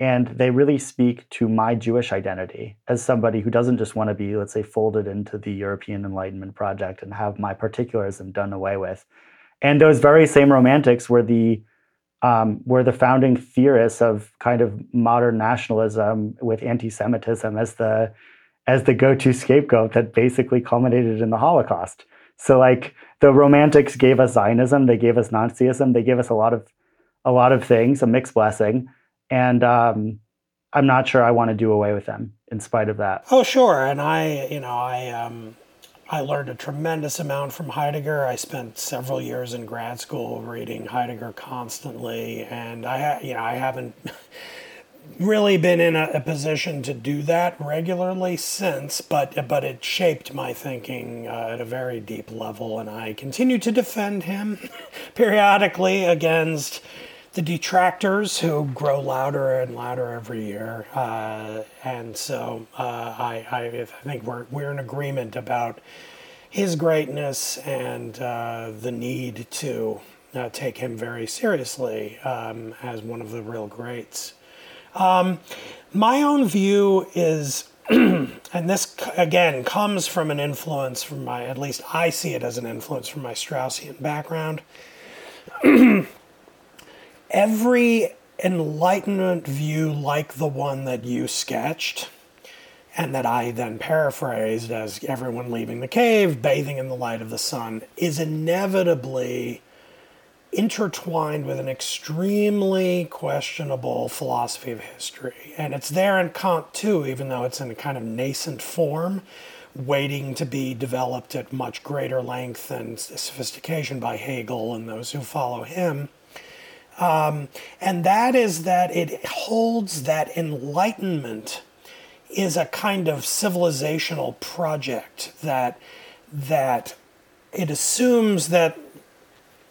and they really speak to my Jewish identity as somebody who doesn't just want to be, let's say, folded into the European Enlightenment project and have my particularism done away with. And those very same romantics were the um, were the founding theorists of kind of modern nationalism with anti-Semitism as the as the go-to scapegoat that basically culminated in the Holocaust. So like the romantics gave us Zionism, they gave us Nazism, they gave us a lot of a lot of things, a mixed blessing and um, I'm not sure I want to do away with them in spite of that. Oh, sure. And I, you know, I um, I learned a tremendous amount from Heidegger. I spent several years in grad school reading Heidegger constantly, and I, you know, I haven't. [LAUGHS] really been in a, a, position to do that regularly since, but but it shaped my thinking uh, at a very deep level, and I continue to defend him [LAUGHS] periodically against the detractors who grow louder and louder every year. Uh, and so uh, I, I, I, think we're, we're in agreement about his greatness and uh, the need to uh, take him very seriously um, as one of the real greats. Um, my own view is, [CLEARS THROAT] and this again comes from an influence from my, at least I see it as an influence from my Straussian background. [CLEARS THROAT] every enlightenment view like the one that you sketched and that I then paraphrased as everyone leaving the cave, bathing in the light of the sun, is inevitably intertwined with an extremely questionable philosophy of history. And it's there in Kant too, even though it's in a kind of nascent form, waiting to be developed at much greater length and sophistication by Hegel and those who follow him. Um, and that is that it holds that enlightenment is a kind of civilizational project that that it assumes that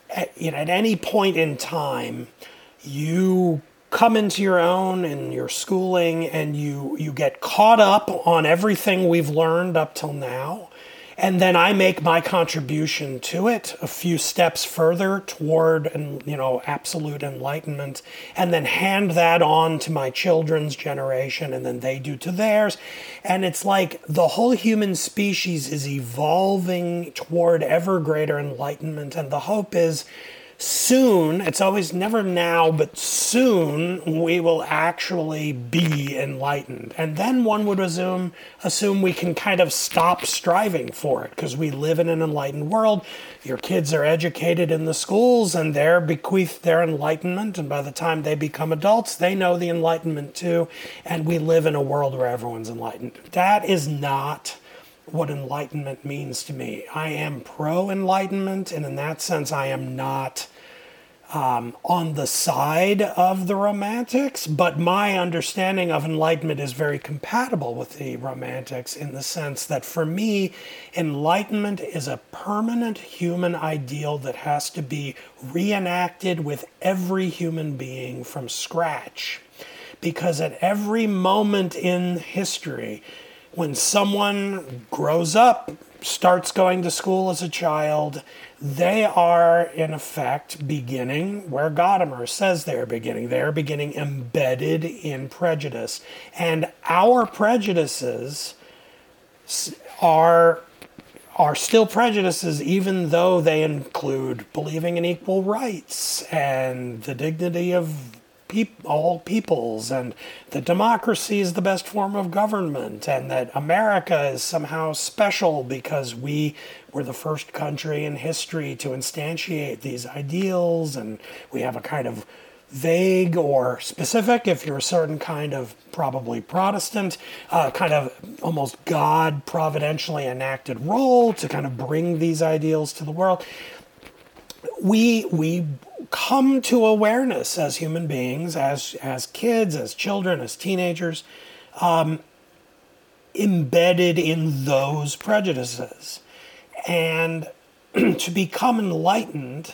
at, you know, at any point in time, you come into your own in your schooling and you you get caught up on everything we've learned up till now and then I make my contribution to it a few steps further toward and you know absolute enlightenment and then hand that on to my children's generation and then they do to theirs. And it's like the whole human species is evolving toward ever greater enlightenment and the hope is soon, it's always never now, but soon we will actually be enlightened. And then one would assume assume we can kind of stop striving for it because we live in an enlightened world. Your kids are educated in the schools and they're bequeathed their enlightenment, and by the time they become adults, they know the enlightenment too. And we live in a world where everyone's enlightened. That is not what enlightenment means to me. I am pro enlightenment, and in that sense, I am not um, on the side of the romantics, but my understanding of enlightenment is very compatible with the romantics in the sense that for me, enlightenment is a permanent human ideal that has to be reenacted with every human being from scratch. Because at every moment in history, when someone grows up, starts going to school as a child, they are in effect beginning where Gadamer says they're beginning. They're beginning embedded in prejudice. And our prejudices are are still prejudices even though they include believing in equal rights and the dignity of peop- all peoples, and that democracy is the best form of government, and that America is somehow special because we were the first country in history to instantiate these ideals, and we have a kind of vague or specific, if you're a certain kind of probably Protestant, uh, kind of almost God providentially enacted role to kind of bring these ideals to the world. We we come to awareness as human beings, as, as kids, as children, as teenagers, um, embedded in those prejudices. And [CLEARS THROAT] to become enlightened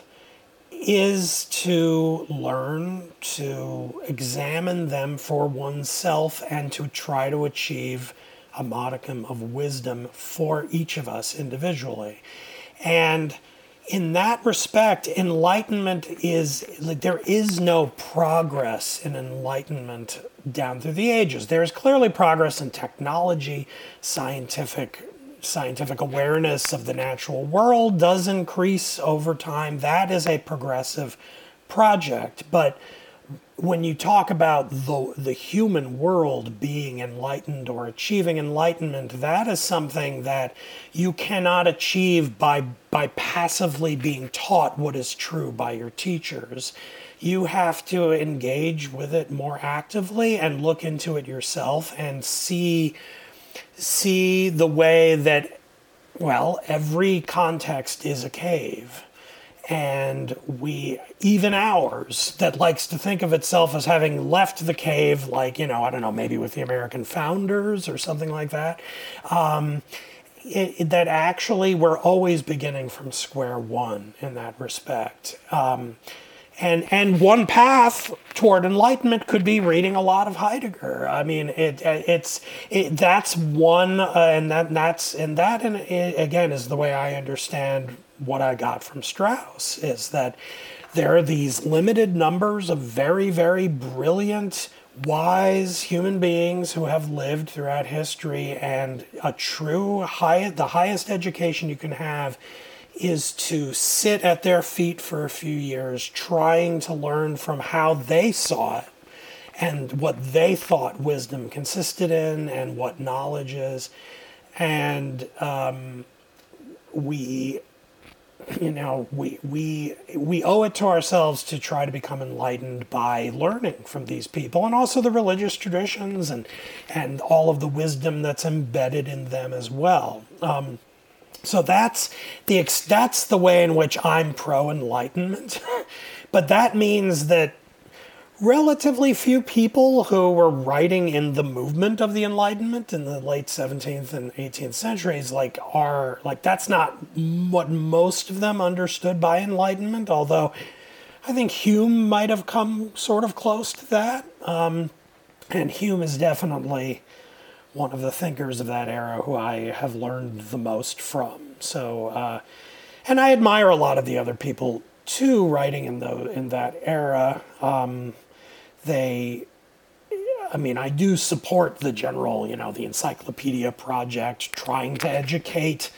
is to learn to examine them for oneself and to try to achieve a modicum of wisdom for each of us individually. And in that respect, enlightenment is like there is no progress in enlightenment down through the ages. There is clearly progress in technology, scientific scientific awareness of the natural world does increase over time. That is a progressive project, but when you talk about the, the human world being enlightened or achieving enlightenment, that is something that you cannot achieve by, by passively being taught what is true by your teachers. You have to engage with it more actively and look into it yourself and see, see the way that, well, every context is a cave and we even ours that likes to think of itself as having left the cave like you know i don't know maybe with the american founders or something like that um, it, it, that actually we're always beginning from square one in that respect um, and and one path toward enlightenment could be reading a lot of Heidegger. I mean, it it's it, that's one, uh, and that that's and that and again is the way I understand what I got from Strauss is that there are these limited numbers of very very brilliant wise human beings who have lived throughout history and a true high the highest education you can have is to sit at their feet for a few years, trying to learn from how they saw it and what they thought wisdom consisted in and what knowledge is. And um, we you know we we we owe it to ourselves to try to become enlightened by learning from these people and also the religious traditions and and all of the wisdom that's embedded in them as well. Um, so that's the that's the way in which I'm pro enlightenment [LAUGHS] but that means that relatively few people who were writing in the movement of the enlightenment in the late 17th and 18th centuries like are like that's not what most of them understood by enlightenment although i think hume might have come sort of close to that. Um, and hume is definitely one of the thinkers of that era who i have learned the most from. So uh, and i admire a lot of the other people too writing in the in that era. Um, they I mean, I do support the general, you know, the encyclopedia project trying to educate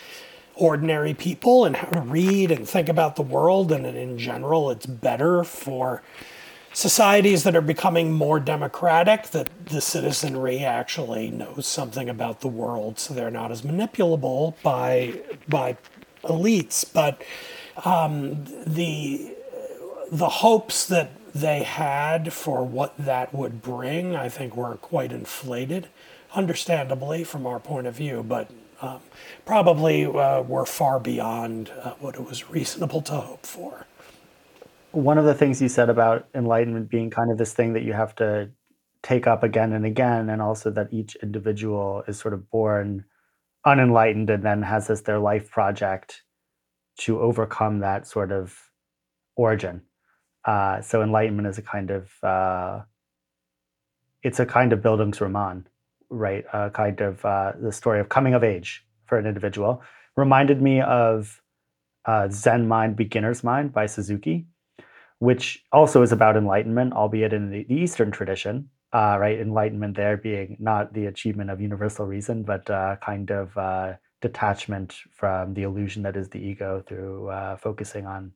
ordinary people and how to read and think about the world. And in general, it's better for societies that are becoming more democratic that the citizenry actually knows something about the world so they're not as manipulable by, by elites. But um, the, the hopes that they had for what that would bring, I think, were quite inflated, understandably from our point of view, but um, probably uh, were far beyond uh, what it was reasonable to hope for. One of the things you said about enlightenment being kind of this thing that you have to take up again and again, and also that each individual is sort of born unenlightened and then has this their life project to overcome that sort of origin uh, so enlightenment is a kind of uh, it's a kind of Bildungsroman, right? A kind of uh, the story of coming of age for an individual. Reminded me of uh, Zen Mind, Beginner's Mind by Suzuki, which also is about enlightenment, albeit in the, Eastern tradition. Uh, right, enlightenment there being not the achievement of universal reason, but uh, kind of detachment from the illusion that is the ego through focusing on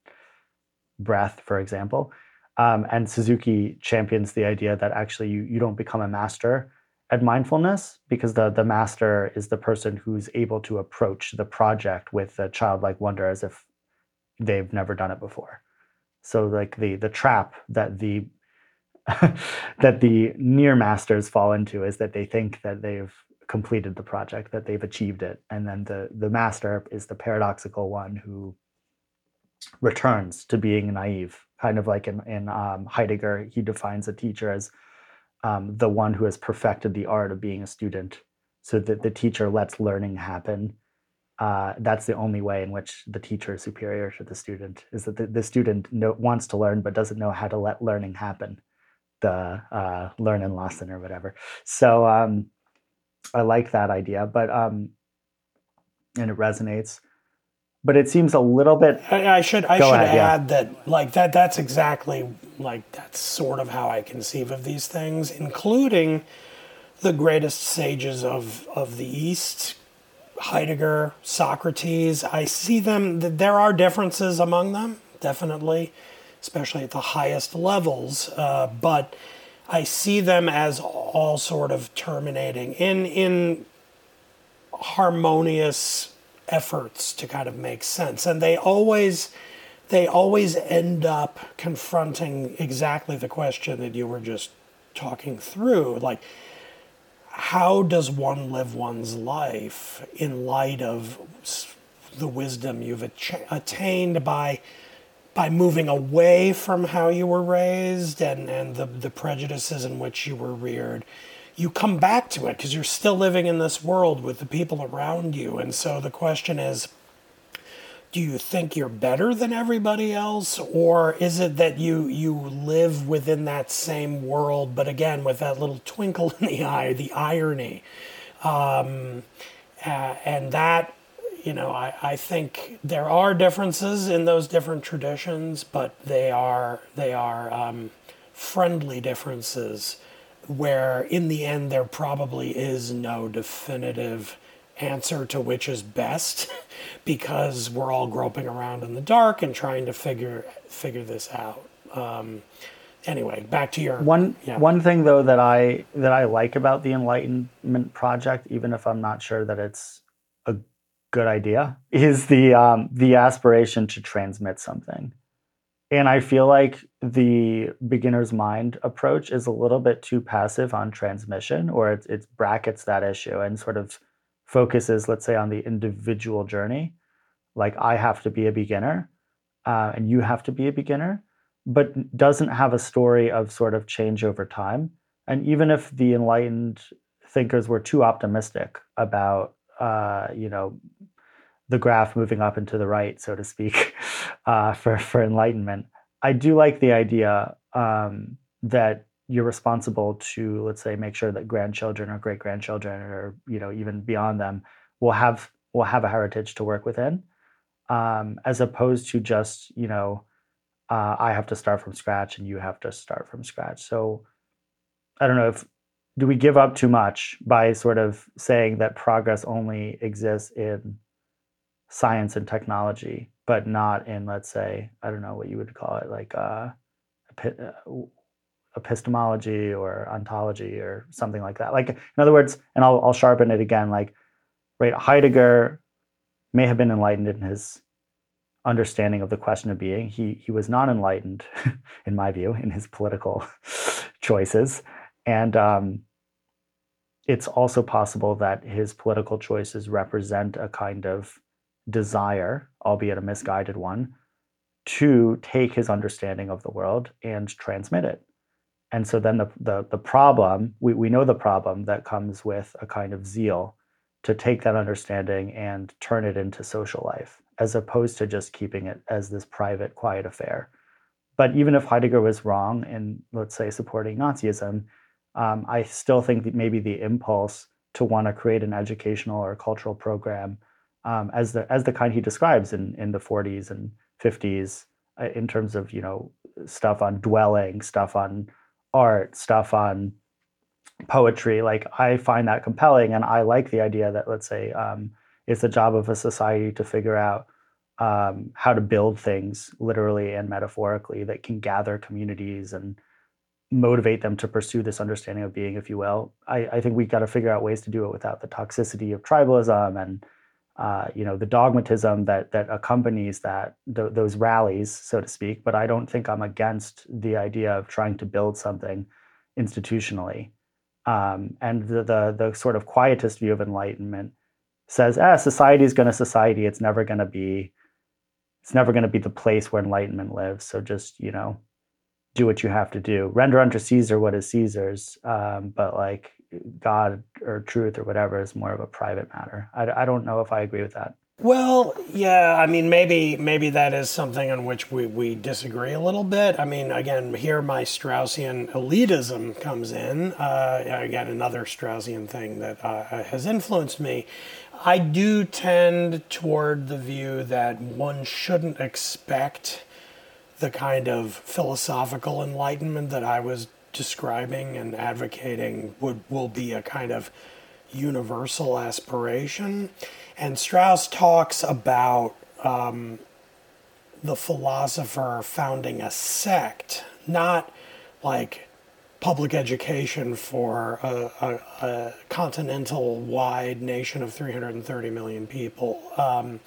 breath, for example. Um, and Suzuki champions the idea that actually you, you don't become a master at mindfulness because the, the master is the person who's able to approach the project with a childlike wonder as if they've never done it before. So like the the trap that the [LAUGHS] that the near masters fall into is that they think that they've completed the project, that they've achieved it, and then the the master is the paradoxical one who returns to being naive. Kind of like in, in um, Heidegger, he defines a teacher as um, the one who has perfected the art of being a student, so that the teacher lets learning happen. Uh, that's the only way in which the teacher is superior to the student. Is that the, the student know, wants to learn but doesn't know how to let learning happen, the uh, learn and lesson or whatever. So um, I like that idea, but um, and it resonates but it seems a little bit. I, I should I should ahead, add yeah. that like that that's exactly like that's sort of how I conceive of these things, including the greatest sages of of the East, Heidegger, Socrates. I see them. There are differences among them, definitely, especially at the highest levels. Uh, but I see them as all sort of terminating in in harmonious efforts to kind of make sense. And they always they always end up confronting exactly the question that you were just talking through like how does one live one's life in light of the wisdom you've attained by by moving away from how you were raised and, and the, the prejudices in which you were reared you come back to it because you're still living in this world with the people around you. And so the question is do you think you're better than everybody else or is it that you you live within that same world but again with that little twinkle [LAUGHS] in the eye the irony um, uh, and that you know I, I think there are differences in those different traditions but they are they are um, friendly differences where in the end there probably is no definitive answer to which is best [LAUGHS] because we're all groping around in the dark and trying to figure figure this out. Um, anyway, back to your one yeah. one thing though that I that I like about the Enlightenment project, even if I'm not sure that it's a good idea, is the um, the aspiration to transmit something. And I feel like the beginner's mind approach is a little bit too passive on transmission, or it, it brackets that issue and sort of focuses, let's say, on the individual journey. Like I have to be a beginner, uh, and you have to be a beginner but doesn't have a story of sort of change over time. And even if the enlightened thinkers were too optimistic about, uh, you know, the graph moving up and to the right, so to speak, [LAUGHS] uh, for for enlightenment, I do like the idea um, that you're responsible to, let's say, make sure that grandchildren or great grandchildren, or you know, even beyond them, will have will have a heritage to work within, um, as opposed to just you know uh, I have to start from scratch and you have to start from scratch. So I don't know if do we give up too much by sort of saying that progress only exists in science and technology, but not in let's say I don't know what you would call it like uh, uh epistemology or ontology or something like that. Like in other words, and I'll I'll sharpen it again. Like right, Heidegger may have been enlightened in his understanding of the question of being. He he was not enlightened, [LAUGHS] in my view, in his political [LAUGHS] choices, and um, it's also possible that his political choices represent a kind of desire, albeit a misguided one, to take his understanding of the world and transmit it. And so then the the, the problem we, we know the problem that comes with a kind of zeal to take that understanding and turn it into social life as opposed to just keeping it as this private, quiet affair. But even if Heidegger was wrong in, let's say, supporting Nazism, um, I still think that maybe the impulse to want to create an educational or cultural program um, as the as the kind he describes in in the 40s and 50s uh, in terms of you know stuff on dwelling, stuff on art, stuff on poetry. Like I find that compelling, and I like the idea that let's say um, it's the job of a society to figure out um, how to build things literally and metaphorically that can gather communities and motivate them to pursue this understanding of being, if you will. I, I think we've got to figure out ways to do it without the toxicity of tribalism and uh, you know the dogmatism that that accompanies that th- those rallies, so to speak. But I don't think I'm against the idea of trying to build something institutionally. Um, and the, the the sort of quietist view of enlightenment says, ah, society is going to society. It's never going to be, it's never going to be the place where enlightenment lives. So just, you know, do what you have to do. Render unto Caesar what is Caesar's. Um, but like God or truth or whatever is more of a private matter. I, I don't know if I agree with that. Well, yeah, I mean, maybe maybe that is something on which we, we disagree a little bit. I mean, again, here my Straussian elitism comes in. Uh, again, another Straussian thing that uh, has influenced me. I do tend toward the view that one shouldn't expect the kind of philosophical enlightenment that I was describing and advocating would will be a kind of universal aspiration. And Strauss talks about um, the philosopher founding a sect, not like public education for a, a, a continental wide nation of 330 million people. Um,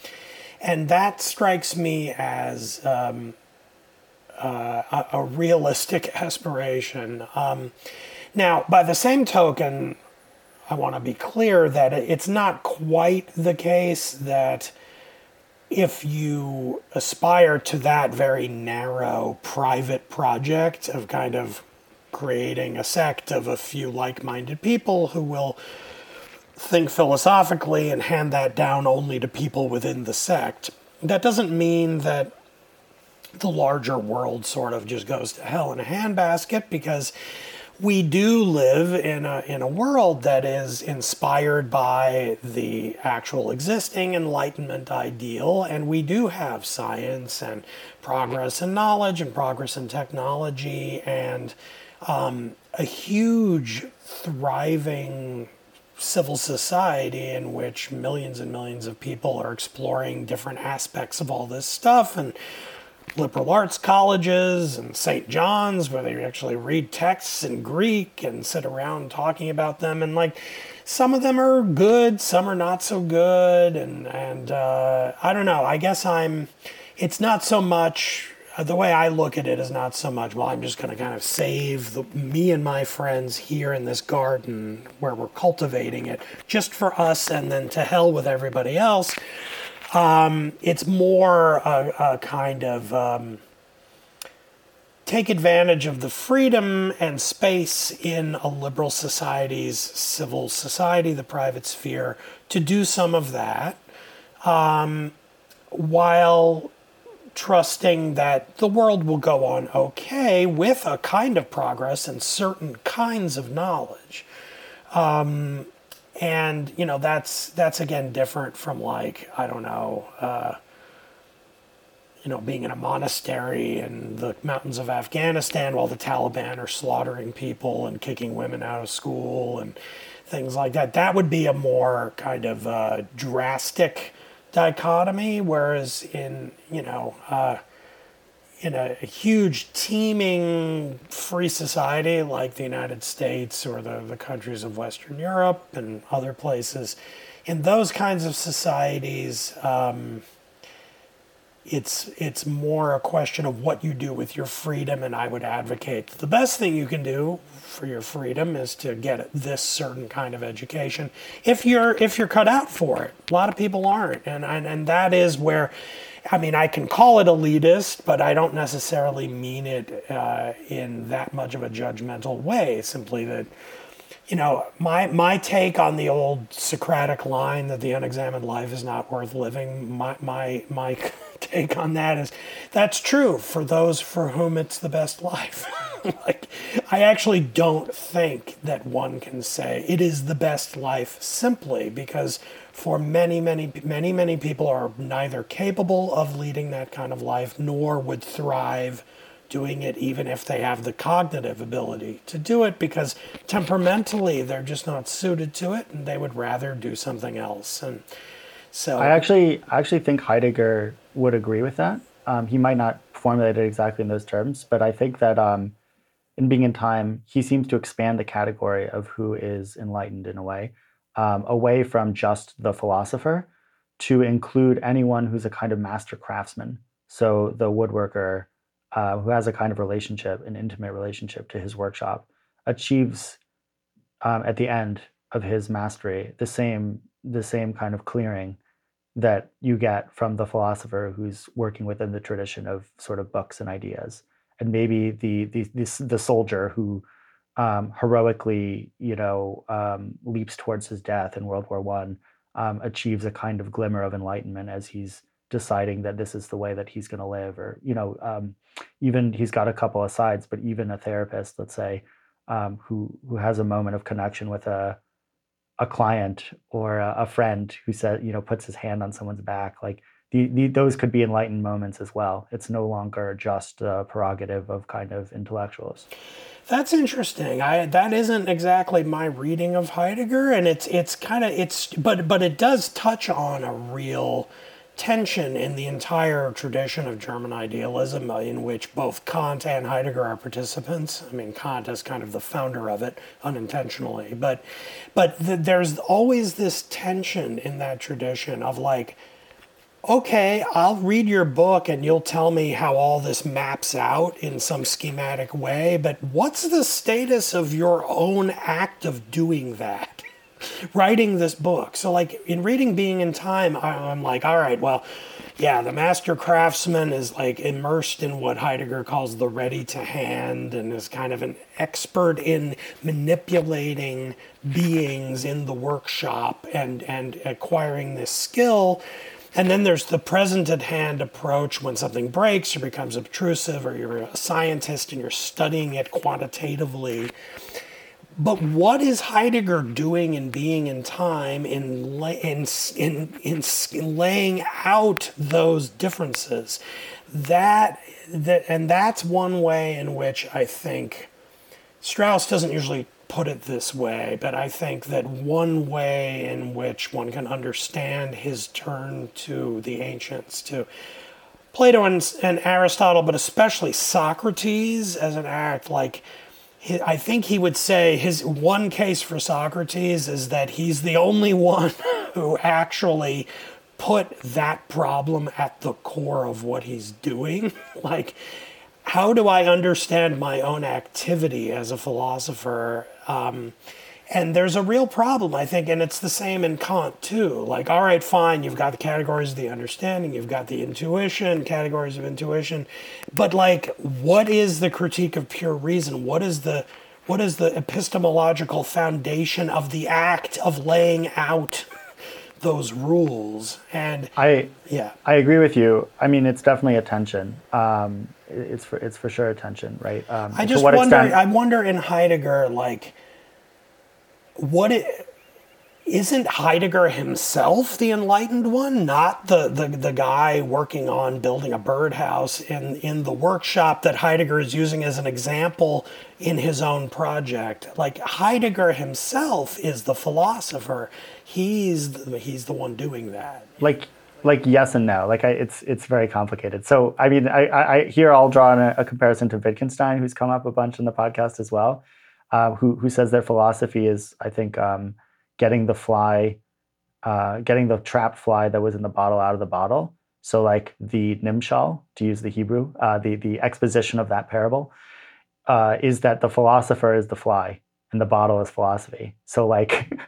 and that strikes me as um, uh, a, realistic aspiration. Um, now, by the same token, I want to be clear that it's not quite the case that if you aspire to that very narrow private project of kind of creating a sect of a few like minded people who will think philosophically and hand that down only to people within the sect, that doesn't mean that the larger world sort of just goes to hell in a handbasket because we do live in a, in a world that is inspired by the actual existing Enlightenment ideal, and we do have science and progress and knowledge and progress in technology and um, a huge, thriving civil society in which millions and millions of people are exploring different aspects of all this stuff. And liberal arts colleges and St. John's where they actually read texts in Greek and sit around talking about them. And like some of them are good, some are not so good. And, and uh, I don't know. I guess I'm, it's not so much uh, the way I look at it is not so much, well, I'm just going to kind of save the, me and my friends here in this garden where we're cultivating it just for us and then to hell with everybody else. Um, it's more a, a kind of um, take advantage of the freedom and space in a liberal society's civil society, the private sphere, to do some of that um, while trusting that the world will go on okay with a kind of progress and certain kinds of knowledge. Um, and you know that's that's again different from like I don't know, uh, you know, being in a monastery in the mountains of Afghanistan while the Taliban are slaughtering people and kicking women out of school and things like that. That would be a more kind of uh, drastic dichotomy, whereas in you know uh, in a, huge teeming free society like the United States or the, the countries of Western Europe and other places, in those kinds of societies. Um, it's it's more a question of what you do with your freedom and I would advocate the best thing you can do for your freedom is to get this certain kind of education if you're if you're cut out for it a lot of people aren't and and, and that is where I mean I can call it elitist but I don't necessarily mean it uh, in that much of a judgmental way simply that you know, my my take on the old Socratic line that the unexamined life is not worth living. My my my [LAUGHS] take on that is that's true for those for whom it's the best life. [LAUGHS] like, I actually don't think that one can say it is the best life simply because for many many many many people are neither capable of leading that kind of life nor would thrive doing it even if they have the cognitive ability to do it because temperamentally they're just not suited to it and they would rather do something else and so I actually I actually think Heidegger would agree with that. Um, he might not formulate it exactly in those terms, but I think that um, in Being and Time, he seems to expand the category of who is enlightened in a way, um, away from just the philosopher to include anyone who's a kind of master craftsman. So the woodworker, uh, who has a kind of relationship, an intimate relationship to his workshop, achieves um, at the end of his mastery the same the same kind of clearing that you get from the philosopher who's working within the tradition of sort of books and ideas, and maybe the the the, the soldier who um, heroically, you know, um, leaps towards his death in World War One, um, achieves a kind of glimmer of enlightenment as he's deciding that this is the way that he's going to live or you know um, even he's got a couple of sides but even a therapist let's say um, who who has a moment of connection with a a client or a, a, friend who said you know puts his hand on someone's back like the, the, those could be enlightened moments as well. It's no longer just a prerogative of kind of intellectuals. That's interesting. I that isn't exactly my reading of heidegger and it's it's kind of it's but but it does touch on a real tension in the entire tradition of German idealism, uh, in which both Kant and Heidegger are participants. I mean, Kant is kind of the founder of it unintentionally, but but the, there's always this tension in that tradition of like, okay, I'll read your book and you'll tell me how all this maps out in some schematic way, but what's the status of your own act of doing that? [LAUGHS] writing this book. So, like in reading Being and Time, I'm like, all right, well, yeah, the master craftsman is like immersed in what Heidegger calls the ready to hand and is kind of an expert in manipulating beings in the workshop and, and acquiring this skill. And then there's the present at hand approach when something breaks or becomes obtrusive, or you're a scientist and you're studying it quantitatively. But what is Heidegger doing in being and time in, in, in, in, laying out those differences? That, that, and that's one way in which I think Strauss doesn't usually put it this way, but I think that one way in which one can understand his turn to the ancients, to Plato and, and Aristotle, but especially Socrates as an act, like I think he would say his one case for Socrates is that he's the only one [LAUGHS] who actually put that problem at the core of what he's doing. [LAUGHS] like, how do I understand my own activity as a philosopher? Um, and there's a real problem, I think, and it's the same in Kant too. Like, all right, fine, you've got the categories of the understanding, you've got the intuition, categories of intuition, but like, what is the critique of pure reason? What is the what is the epistemological foundation of the act of laying out those rules? And I yeah, I agree with you. I mean, it's definitely a tension. Um, it's for it's for sure a tension, right? Um, I just wonder. Extent... I wonder in Heidegger, like what it isn't Heidegger himself the enlightened one, not the, the, the guy working on building a birdhouse in, in the workshop that Heidegger is using as an example in his own project. Like Heidegger himself is the philosopher. He's the, he's the one doing that. Like like yes and no. Like I, it's it's very complicated. So I mean, I, I here I'll draw a, a comparison to Wittgenstein, who's come up a bunch in the podcast as well uh, who who says their philosophy is, I think, um, getting the fly, uh, getting the trap fly that was in the bottle out of the bottle. So, like the nimshal, to use the Hebrew, uh, the the exposition of that parable uh, is that the philosopher is the fly and the bottle is philosophy. So, like. [LAUGHS]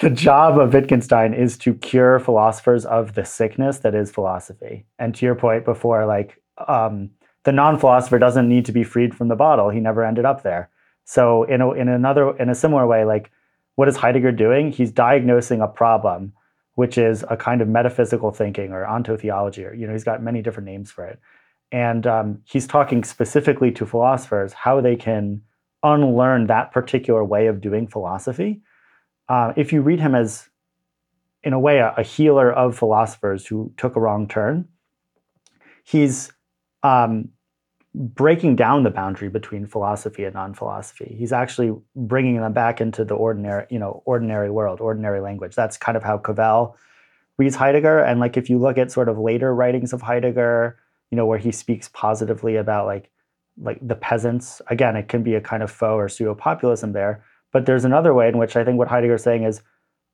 the job of Wittgenstein is to cure philosophers of the sickness that is philosophy. And to your point before, like um, the non-philosopher doesn't need to be freed from the bottle. He never ended up there. So in a, in another in a similar way, like what is Heidegger doing? He's diagnosing a problem, which is a kind of metaphysical thinking or ontotheology, or you know, he's got many different names for it. And um, he's talking specifically to philosophers how they can unlearn that particular way of doing philosophy. Uh, if you read him as, in a way, a, a, healer of philosophers who took a wrong turn, he's um, breaking down the boundary between philosophy and non-philosophy. He's actually bringing them back into the ordinary, you know, ordinary world, ordinary language. That's kind of how Cavell reads Heidegger. And like if you look at sort of later writings of Heidegger, you know, where he speaks positively about like like the peasants, again, it can be a kind of faux or pseudo-populism there. But there's another way in which I think what Heidegger is saying is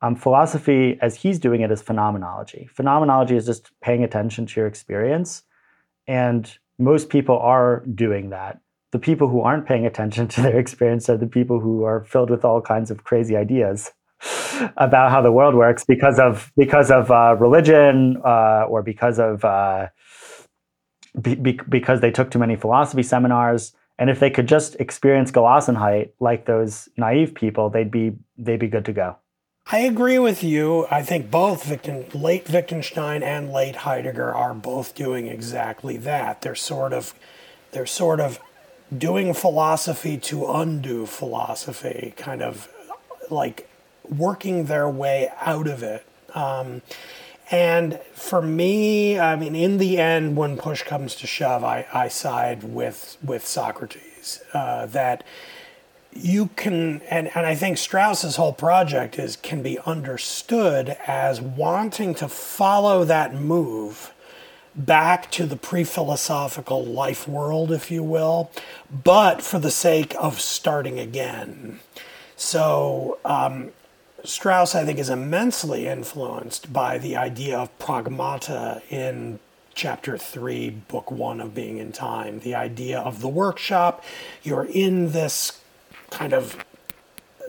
um, philosophy, as he's doing it, is phenomenology. Phenomenology is just paying attention to your experience and most people are doing that. The people who aren't paying attention [LAUGHS] to their experience are the people who are filled with all kinds of crazy ideas [LAUGHS] about how the world works because of because of uh, religion uh, or because of uh, be, be, because they took too many philosophy seminars. And if they could just experience Gelassenheit like those naive people, they'd be they'd be good to go. I agree with you. I think both late Wittgenstein and late Heidegger are both doing exactly that. They're sort of they're sort of doing philosophy to undo philosophy, kind of like working their way out of it. Um, and for me, I mean, in the end, when push comes to shove, I, I side with with Socrates. Uh, that you can and, and i think strauss's whole project is can be understood as wanting to follow that move back to the pre-philosophical life world if you will but for the sake of starting again. So um, strauss i think is immensely influenced by the idea of pragmata in chapter 3 book 1 of being and time. The idea of the workshop you're in this kind of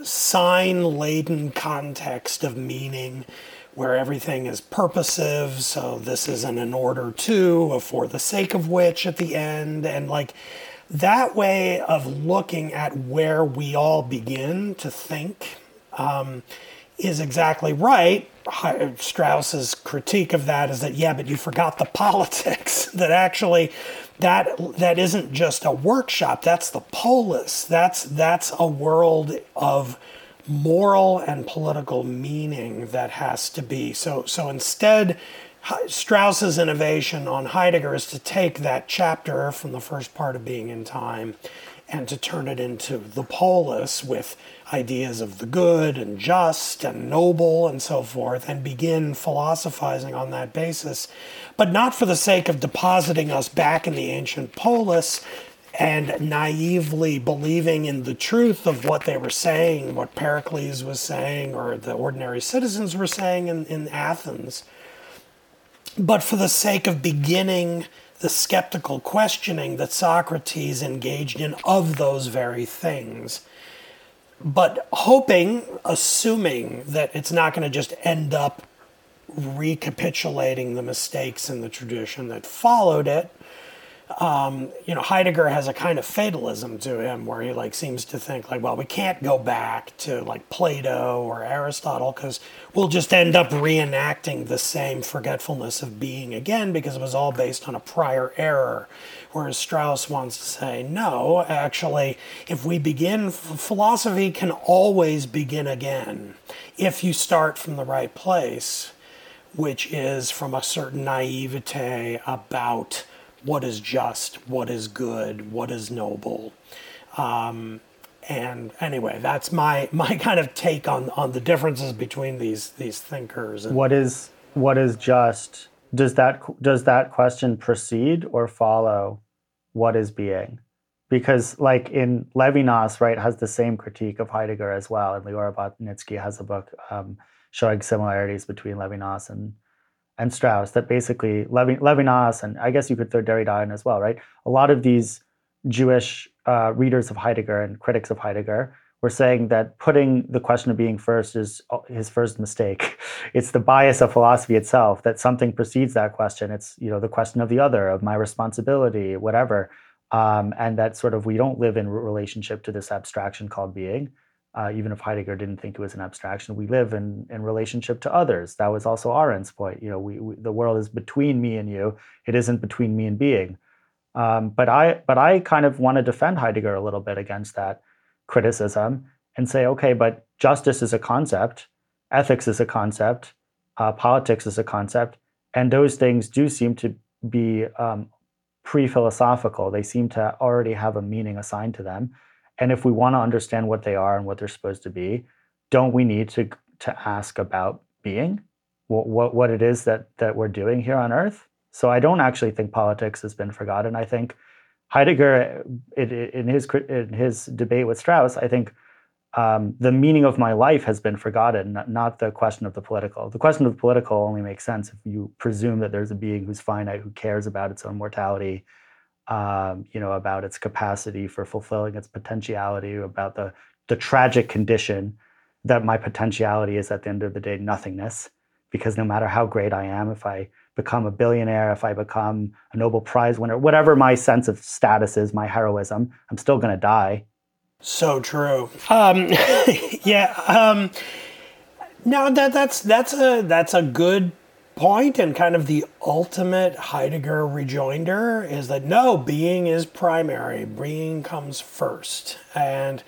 sign laden context of meaning where everything is purposive. So this isn't an order to, for the sake of which at the end. And like that way of looking at where we all begin to think um, is exactly right. Strauss's critique of that is that, yeah, but you forgot the [LAUGHS] politics, that actually that that isn't just a workshop that's the polis. That's that's a world of moral and political meaning that has to be. So so instead Strauss's innovation on Heidegger is to take that chapter from the first part of being and time and to turn it into the polis with ideas of the good and just and noble and so forth, and begin philosophizing on that basis, but not for the sake of depositing us back in the ancient polis and naively believing in the truth of what they were saying, what Pericles was saying, or the ordinary citizens were saying in, in Athens, but for the sake of beginning the skeptical questioning that Socrates engaged in of those very things. But hoping, assuming that it's not going to just end up recapitulating the mistakes in the tradition that followed it, um, you know, Heidegger has a kind of fatalism to him where he like seems to think like, well, we can't go back to like Plato or Aristotle because we'll just end up reenacting the same forgetfulness of being again because it was all based on a prior error. Whereas Strauss wants to say, no, actually, if we begin, philosophy can always begin again if you start from the right place, which is from a certain naivete about what is just, what is good, what is noble. Um, and anyway, that's my [LAUGHS] my kind of take on on the differences between these these thinkers. And, what is what is just? Does that does that question precede or follow what is being? Because like in Levinas, right, has the same critique of Heidegger as well, and Leora Batnitzky has a book um, showing similarities between Levinas and and Strauss that basically Levinas and I guess you could throw Derrida in as well, right? A lot of these Jewish uh, readers of Heidegger and critics of Heidegger were saying that putting the question of being first is uh, his first mistake. [LAUGHS] It's the bias of philosophy itself that something precedes that question. It's you know the question of the other, of my responsibility, whatever, um, and that sort of we don't live in relationship to this abstraction called being uh, even if Heidegger didn't think it was an abstraction, we live in, in relationship to others. That was also Arendt's point. You know, we, we, the world is between me and you. It isn't between me and being. Um, but I but I kind of want to defend Heidegger a little bit against that criticism and say, okay, but justice is a concept, ethics is a concept, uh, politics is a concept, and those things do seem to be um, pre-philosophical. They seem to already have a meaning assigned to them. And if we want to understand what they are and what they're supposed to be, don't we need to to ask about being, what what, what it is that that we're doing here on Earth? So I don't actually think politics has been forgotten. I think Heidegger, in his in his debate with Strauss, I think um, the meaning of my life has been forgotten, not the question of the political. The question of the political only makes sense if you presume that there's a being who's finite, who cares about its own mortality, um, you know, about its capacity for fulfilling its potentiality, about the the tragic condition that my potentiality is at the end of the day nothingness. Because no matter how great I am, if I become a billionaire, if I become a Nobel Prize winner, whatever my sense of status is, my heroism, I'm still going to die. So true. Um, [LAUGHS] yeah. Um, no, that that's that's a that's a good point and kind of the ultimate Heidegger rejoinder is that no, being is primary, being comes first. And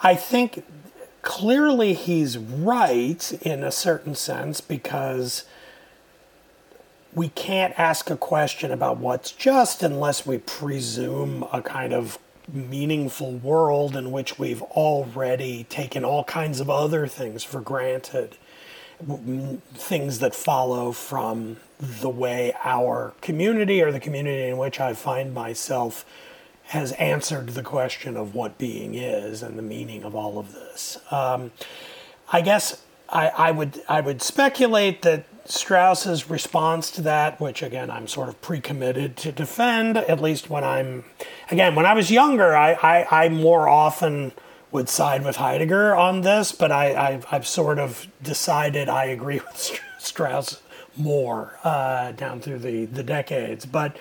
I think clearly he's right in a certain sense because we can't ask a question about what's just unless we presume a kind of meaningful world in which we've already taken all kinds of other things for granted things that follow from the way our community or the community in which I find myself has answered the question of what being is and the meaning of all of this. Um, I guess I, I, would I would speculate that Strauss's response to that, which again I'm sort of pre-committed to defend, at least when I'm again when I was younger, I, I, I more often would side with Heidegger on this, but I, I've, I've sort of decided I agree [LAUGHS] with Strauss more uh, down through the, the decades. But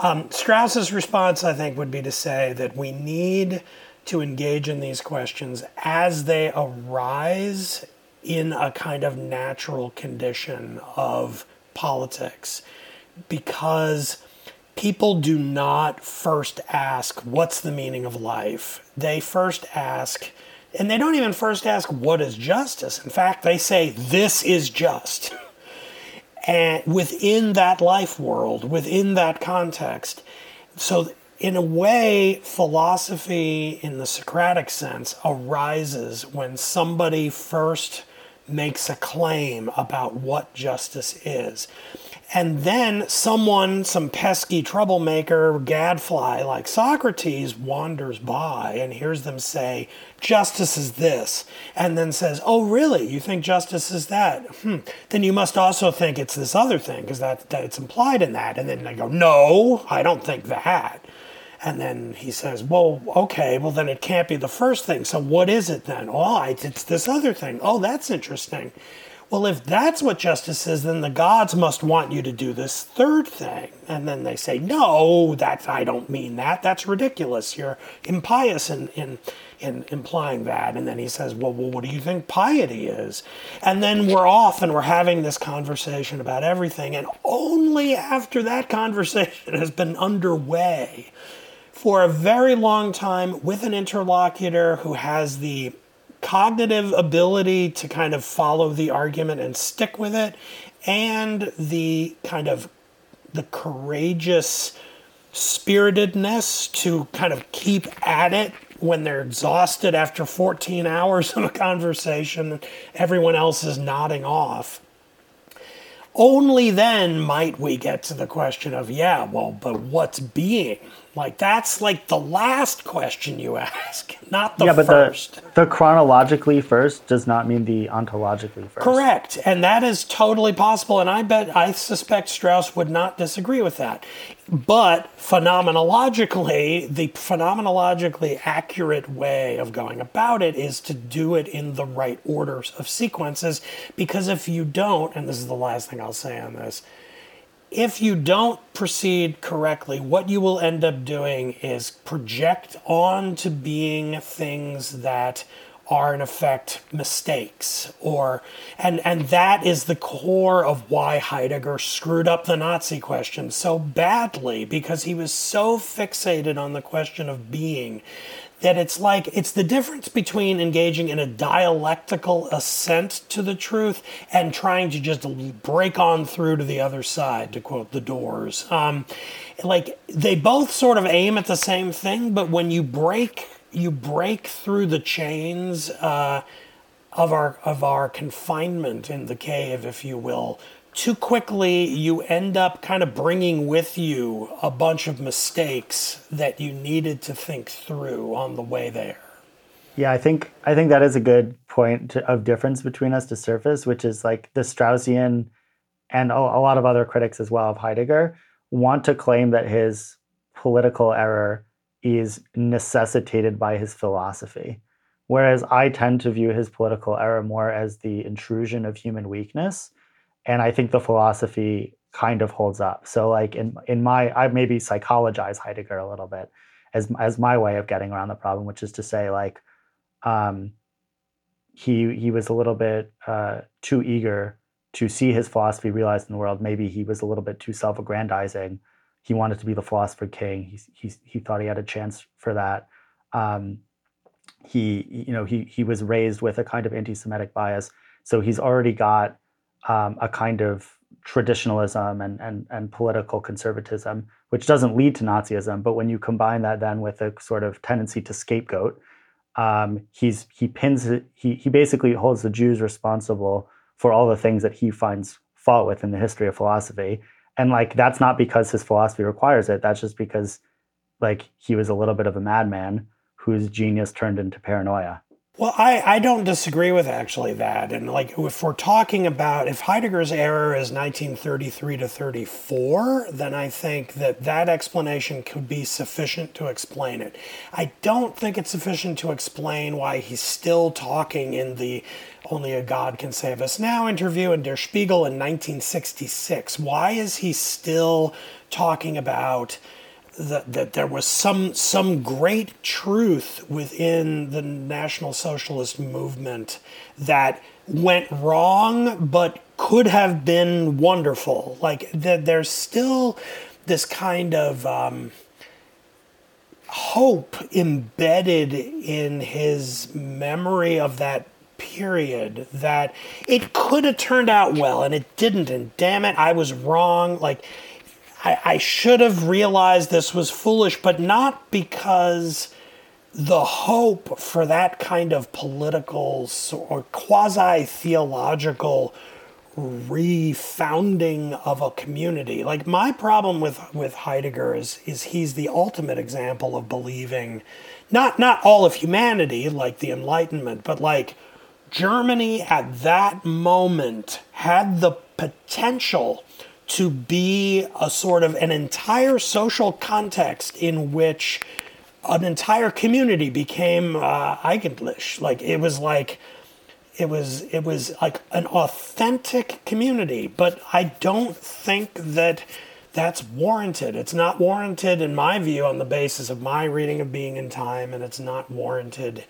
um, Strauss's response, I think, would be to say that we need to engage in these questions as they arise in a kind of natural condition of politics because people do not first ask, What's the meaning of life? They first ask, and they don't even first ask, What is justice? In fact, they say, This is just. [LAUGHS] And within that life world, within that context, so in a way, philosophy in the Socratic sense arises when somebody first makes a claim about what justice is. And then someone, some pesky troublemaker, gadfly like Socrates, wanders by and hears them say, Justice is this. And then says, Oh, really? You think justice is that? Hmm. Then you must also think it's this other thing because that, that it's implied in that. And then they go, No, I don't think that. And then he says, Well, okay, well, then it can't be the first thing. So what is it then? Oh, it's this other thing. Oh, that's interesting. Well, if that's what justice is, then the gods must want you to do this third thing. And then they say, No, that I don't mean that. That's ridiculous. You're impious in, in, in implying that. And then he says, well, well, what do you think piety is? And then we're off and we're having this conversation about everything. And only after that [LAUGHS] conversation has been underway for a very long time with an interlocutor who has the cognitive ability to kind of follow the argument and stick with it and the kind of the courageous spiritedness to kind of keep at it when they're exhausted after 14 hours [LAUGHS] of a conversation everyone else is nodding off. Only then might we get to the question of yeah well but what's being like that's like the last question you ask, [LAUGHS] not the yeah, but first. The, the chronologically first does not mean the ontologically first. Correct, and that is totally possible. And I bet I suspect Strauss would not disagree with that. But phenomenologically, the phenomenologically accurate way of going about it is to do it in the right orders of sequences. Because if you don't, and this is the last thing I'll say on this if you don't proceed correctly, what you will end up doing is project onto being things that are in effect mistakes or and and that is the core of why Heidegger screwed up the Nazi question so badly because he was so fixated on the question of being that it's like it's the difference between engaging in a dialectical ascent to the truth and trying to just break on through to the other side to quote the doors. Um, like they both sort of aim at the same thing but when you break you break through the chains uh, of our of our confinement in the cave if you will too quickly, you end up kind of bringing with you a bunch of mistakes that you needed to think through on the way there. Yeah, I think I think that is a good point to, of difference between us to surface, which is like the Straussian and a, a lot of other critics as well of Heidegger want to claim that his political error is necessitated by his philosophy. Whereas I tend to view his political error more as the intrusion of human weakness and I think the philosophy kind of holds up. So like in in my I maybe psychologize Heidegger a little bit as as my way of getting around the problem, which is to say like um, he he was a little bit uh, too eager to see his philosophy realized in the world. Maybe he was a little bit too self-aggrandizing. He wanted to be the philosopher king. He he he thought he had a chance for that. Um, he you know he he was raised with a kind of anti-Semitic bias, so he's already got um, a kind of traditionalism and, and, and political conservatism, which doesn't lead to Nazism. But when you combine that then with a sort of tendency to scapegoat, um, he's he pins he he basically holds the Jews responsible for all the things that he finds fault with in the history of philosophy. And like that's not because his philosophy requires it. That's just because like he was a little bit of a madman whose genius turned into paranoia. Well, I, I don't disagree with actually that. And like if we're talking about if Heidegger's error is 1933 to 34, then I think that that explanation could be sufficient to explain it. I don't think it's sufficient to explain why he's still talking in the only a God Can Save Us Now interview in Der Spiegel in 1966. Why is he still talking about that, that there was some some great truth within the National Socialist movement that went wrong, but could have been wonderful. Like that, there's still this kind of um, hope embedded in his memory of that period that it could have turned out well and it didn't and damn it i was wrong like I, I should have realized this was foolish, but not because the hope for that kind of political or quasi theological refounding of a community. Like my problem with with Heidegger is is he's the ultimate example of believing not not all of humanity like the enlightenment, but like Germany at that moment had the potential to be a sort of an entire social context in which an entire community became uh. Like it was like it was it was like an authentic community, but I don't think that that's warranted. It's not warranted in my view on the basis of my reading of Being and Time, and it's not warranted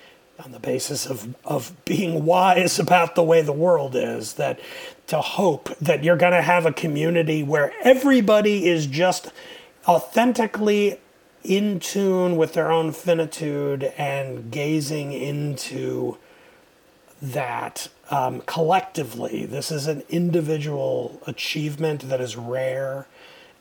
on the basis of, of being wise about the way the world is. That to hope that you're going to have a community where everybody is just authentically in tune with their own finitude and gazing into that um, collectively. This is an individual achievement that is rare,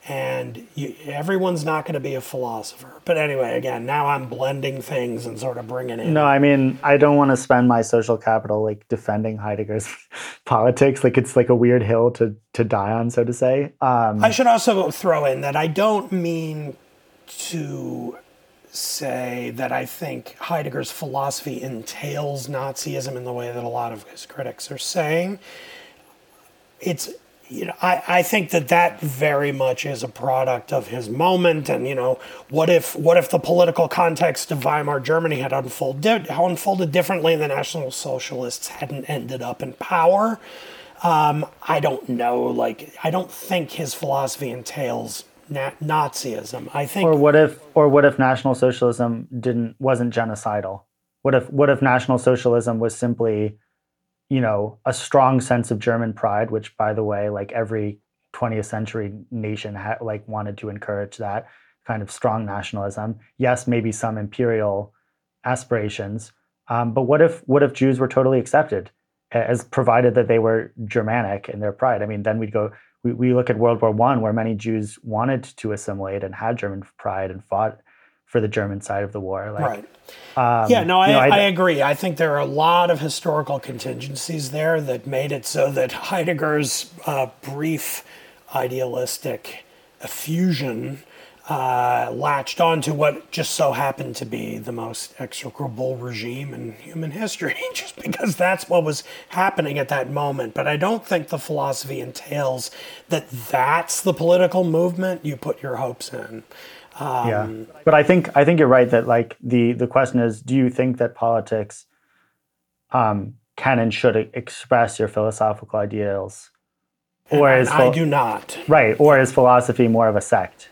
and you, everyone's not going to be a philosopher. But anyway, again, now I'm blending things and sort of bringing in. No, I mean, I don't want to spend my social capital like defending Heidegger's [LAUGHS] politics. Like it's like a weird hill to to die on, so to say. Um, I should also throw in that I don't mean to say that I think Heidegger's philosophy entails Nazism in the way that a lot of his critics are saying. It's you know, I, I think that that very much is a product of his moment. And, you know, what if what if the political context of Weimar Germany had unfolded, unfolded differently and the National Socialists hadn't ended up in power? Um, I don't know. Like, I don't think his philosophy entails na- Nazism. I think. Or what if, or what if National Socialism didn't wasn't genocidal? What if, what if National Socialism was simply you know, a strong sense of German pride, which, by the way, like every 20th century nation had like wanted to encourage that kind of strong nationalism. Yes, maybe some imperial aspirations, um, but what if what if Jews were totally accepted, as provided that they were Germanic in their pride? I mean, then we'd go. We, we look at World War One, where many Jews wanted to assimilate and had German pride and fought for the German side of the war. Like, right. Um, yeah, no, I, know, I, I, agree. I think there are a lot of historical contingencies there that made it so that Heidegger's uh, brief idealistic effusion uh, latched onto what just so happened to be the most execrable regime in human history, [LAUGHS] just because that's what was happening at that moment. But I don't think the philosophy entails that that's the political movement you put your hopes in. Um, yeah, but I think I think you're right that like the the question is, do you think that politics um, can and should express your philosophical ideals, or is I do not right, or is philosophy more of a sect?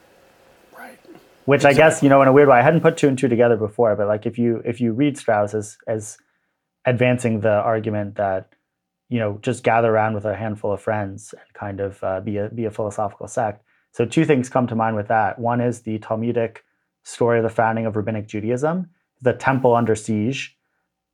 Right. Which exactly. I guess you know in a weird way I hadn't put two and two together before, but like if you if you read Strauss as as advancing the argument that you know just gather around with a handful of friends and kind of uh, be a be a philosophical sect so, two things come to mind with that. One is the Talmudic story of the founding of Rabbinic Judaism, the temple under siege,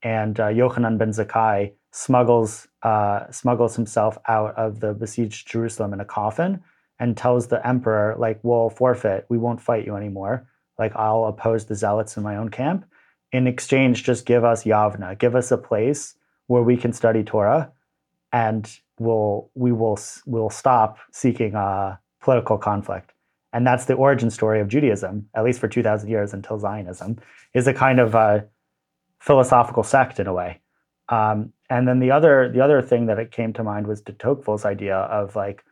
and uh, Yochanan ben Zakkai smuggles uh, smuggles himself out of the besieged Jerusalem in a coffin and tells the emperor, like, "We'll forfeit. We won't fight you anymore. Like, I'll oppose the zealots in my own camp. In exchange, just give us Yavna. Give us a place where we can study Torah, and we'll we will we'll stop seeking." Uh, political conflict. And that's the origin story of Judaism, at least for 2,000 years until Zionism, is a kind of a philosophical sect in a way. Um, and then the other the other thing that it came to mind was de Tocqueville's idea of like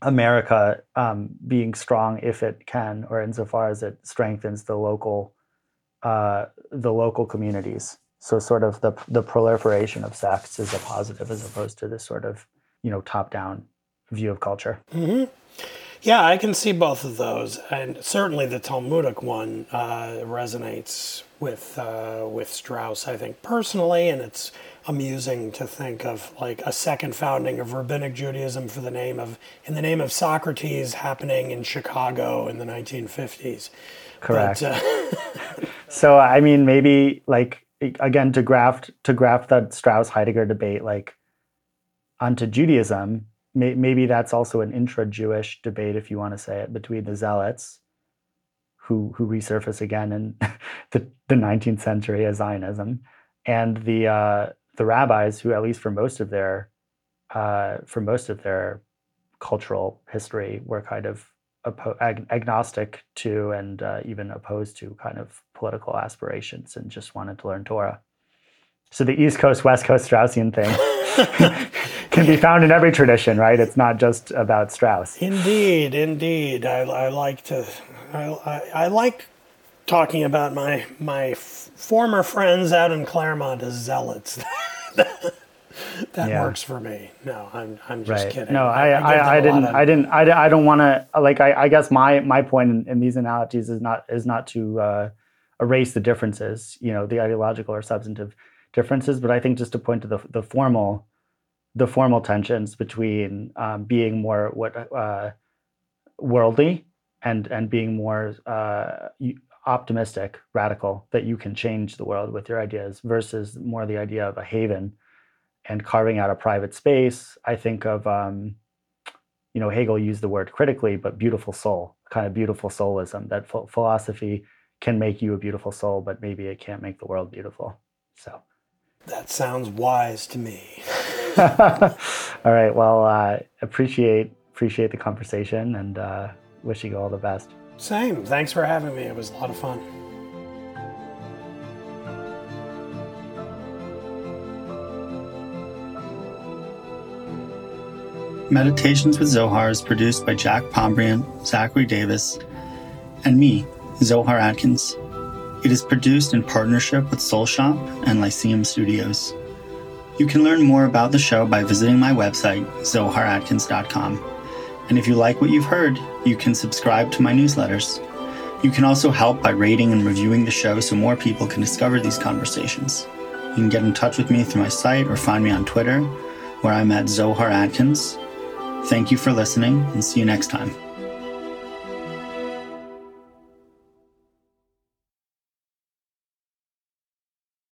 America um, being strong if it can, or insofar as it strengthens the local uh, the local communities. So sort of the the proliferation of sects is a positive as opposed to this sort of you know top down view of culture. Mm-hmm. Yeah, I can see both of those, and certainly the Talmudic one uh, resonates with uh, with Strauss. I think personally, and it's amusing to think of like a second founding of rabbinic Judaism for the name of in the name of Socrates happening in Chicago in the 1950s. Correct. But, uh, [LAUGHS] so I mean, maybe like again to graft to graft that Strauss Heidegger debate like onto Judaism may, maybe that's also an intra-Jewish debate, if you want to say it, between the zealots, who who resurface again in [LAUGHS] the, the 19th century as Zionism, and the uh, the rabbis, who at least for most of their uh, for most of their cultural history were kind of ag- agnostic to and uh, even opposed to kind of political aspirations and just wanted to learn Torah. So the East Coast West Coast Straussian thing [LAUGHS] [LAUGHS] can be found in every tradition, right? It's not just about Strauss. Indeed, indeed. I, I like to, I, I, I, like talking about my my f- former friends out in Claremont as zealots. [LAUGHS] that yeah. works for me. No, I'm I'm just right. kidding. No, I I, I, I didn't of... I didn't I, I don't want to like I, I guess my my point in, in, these analogies is not is not to uh, erase the differences, you know, the ideological or substantive differences, but I think just to point to the the formal the formal tensions between um, being more what uh, worldly and and being more uh, optimistic, radical, that you can change the world with your ideas, versus more the idea of a haven and carving out a private space. I think of, um, you know, Hegel used the word critically, but beautiful soul, kind of beautiful soulism, that ph- philosophy can make you a beautiful soul, but maybe it can't make the world beautiful. So that sounds wise to me. [LAUGHS] [LAUGHS] all right. Well, uh, appreciate appreciate the conversation and uh, wish you all the best. Same. Thanks for having me. It was a lot of fun. Meditations with Zohar is produced by Jack Pombriant, Zachary Davis, and me, Zohar Atkins. It is produced in partnership with Soul Shop and Lyceum Studios. You can learn more about the show by visiting my website, zoharatkins.com. And if you like what you've heard, you can subscribe to my newsletters. You can also help by rating and reviewing the show so more people can discover these conversations. You can get in touch with me through my site or find me on Twitter, where I'm at Zohar Atkins. Thank you for listening and see you next time.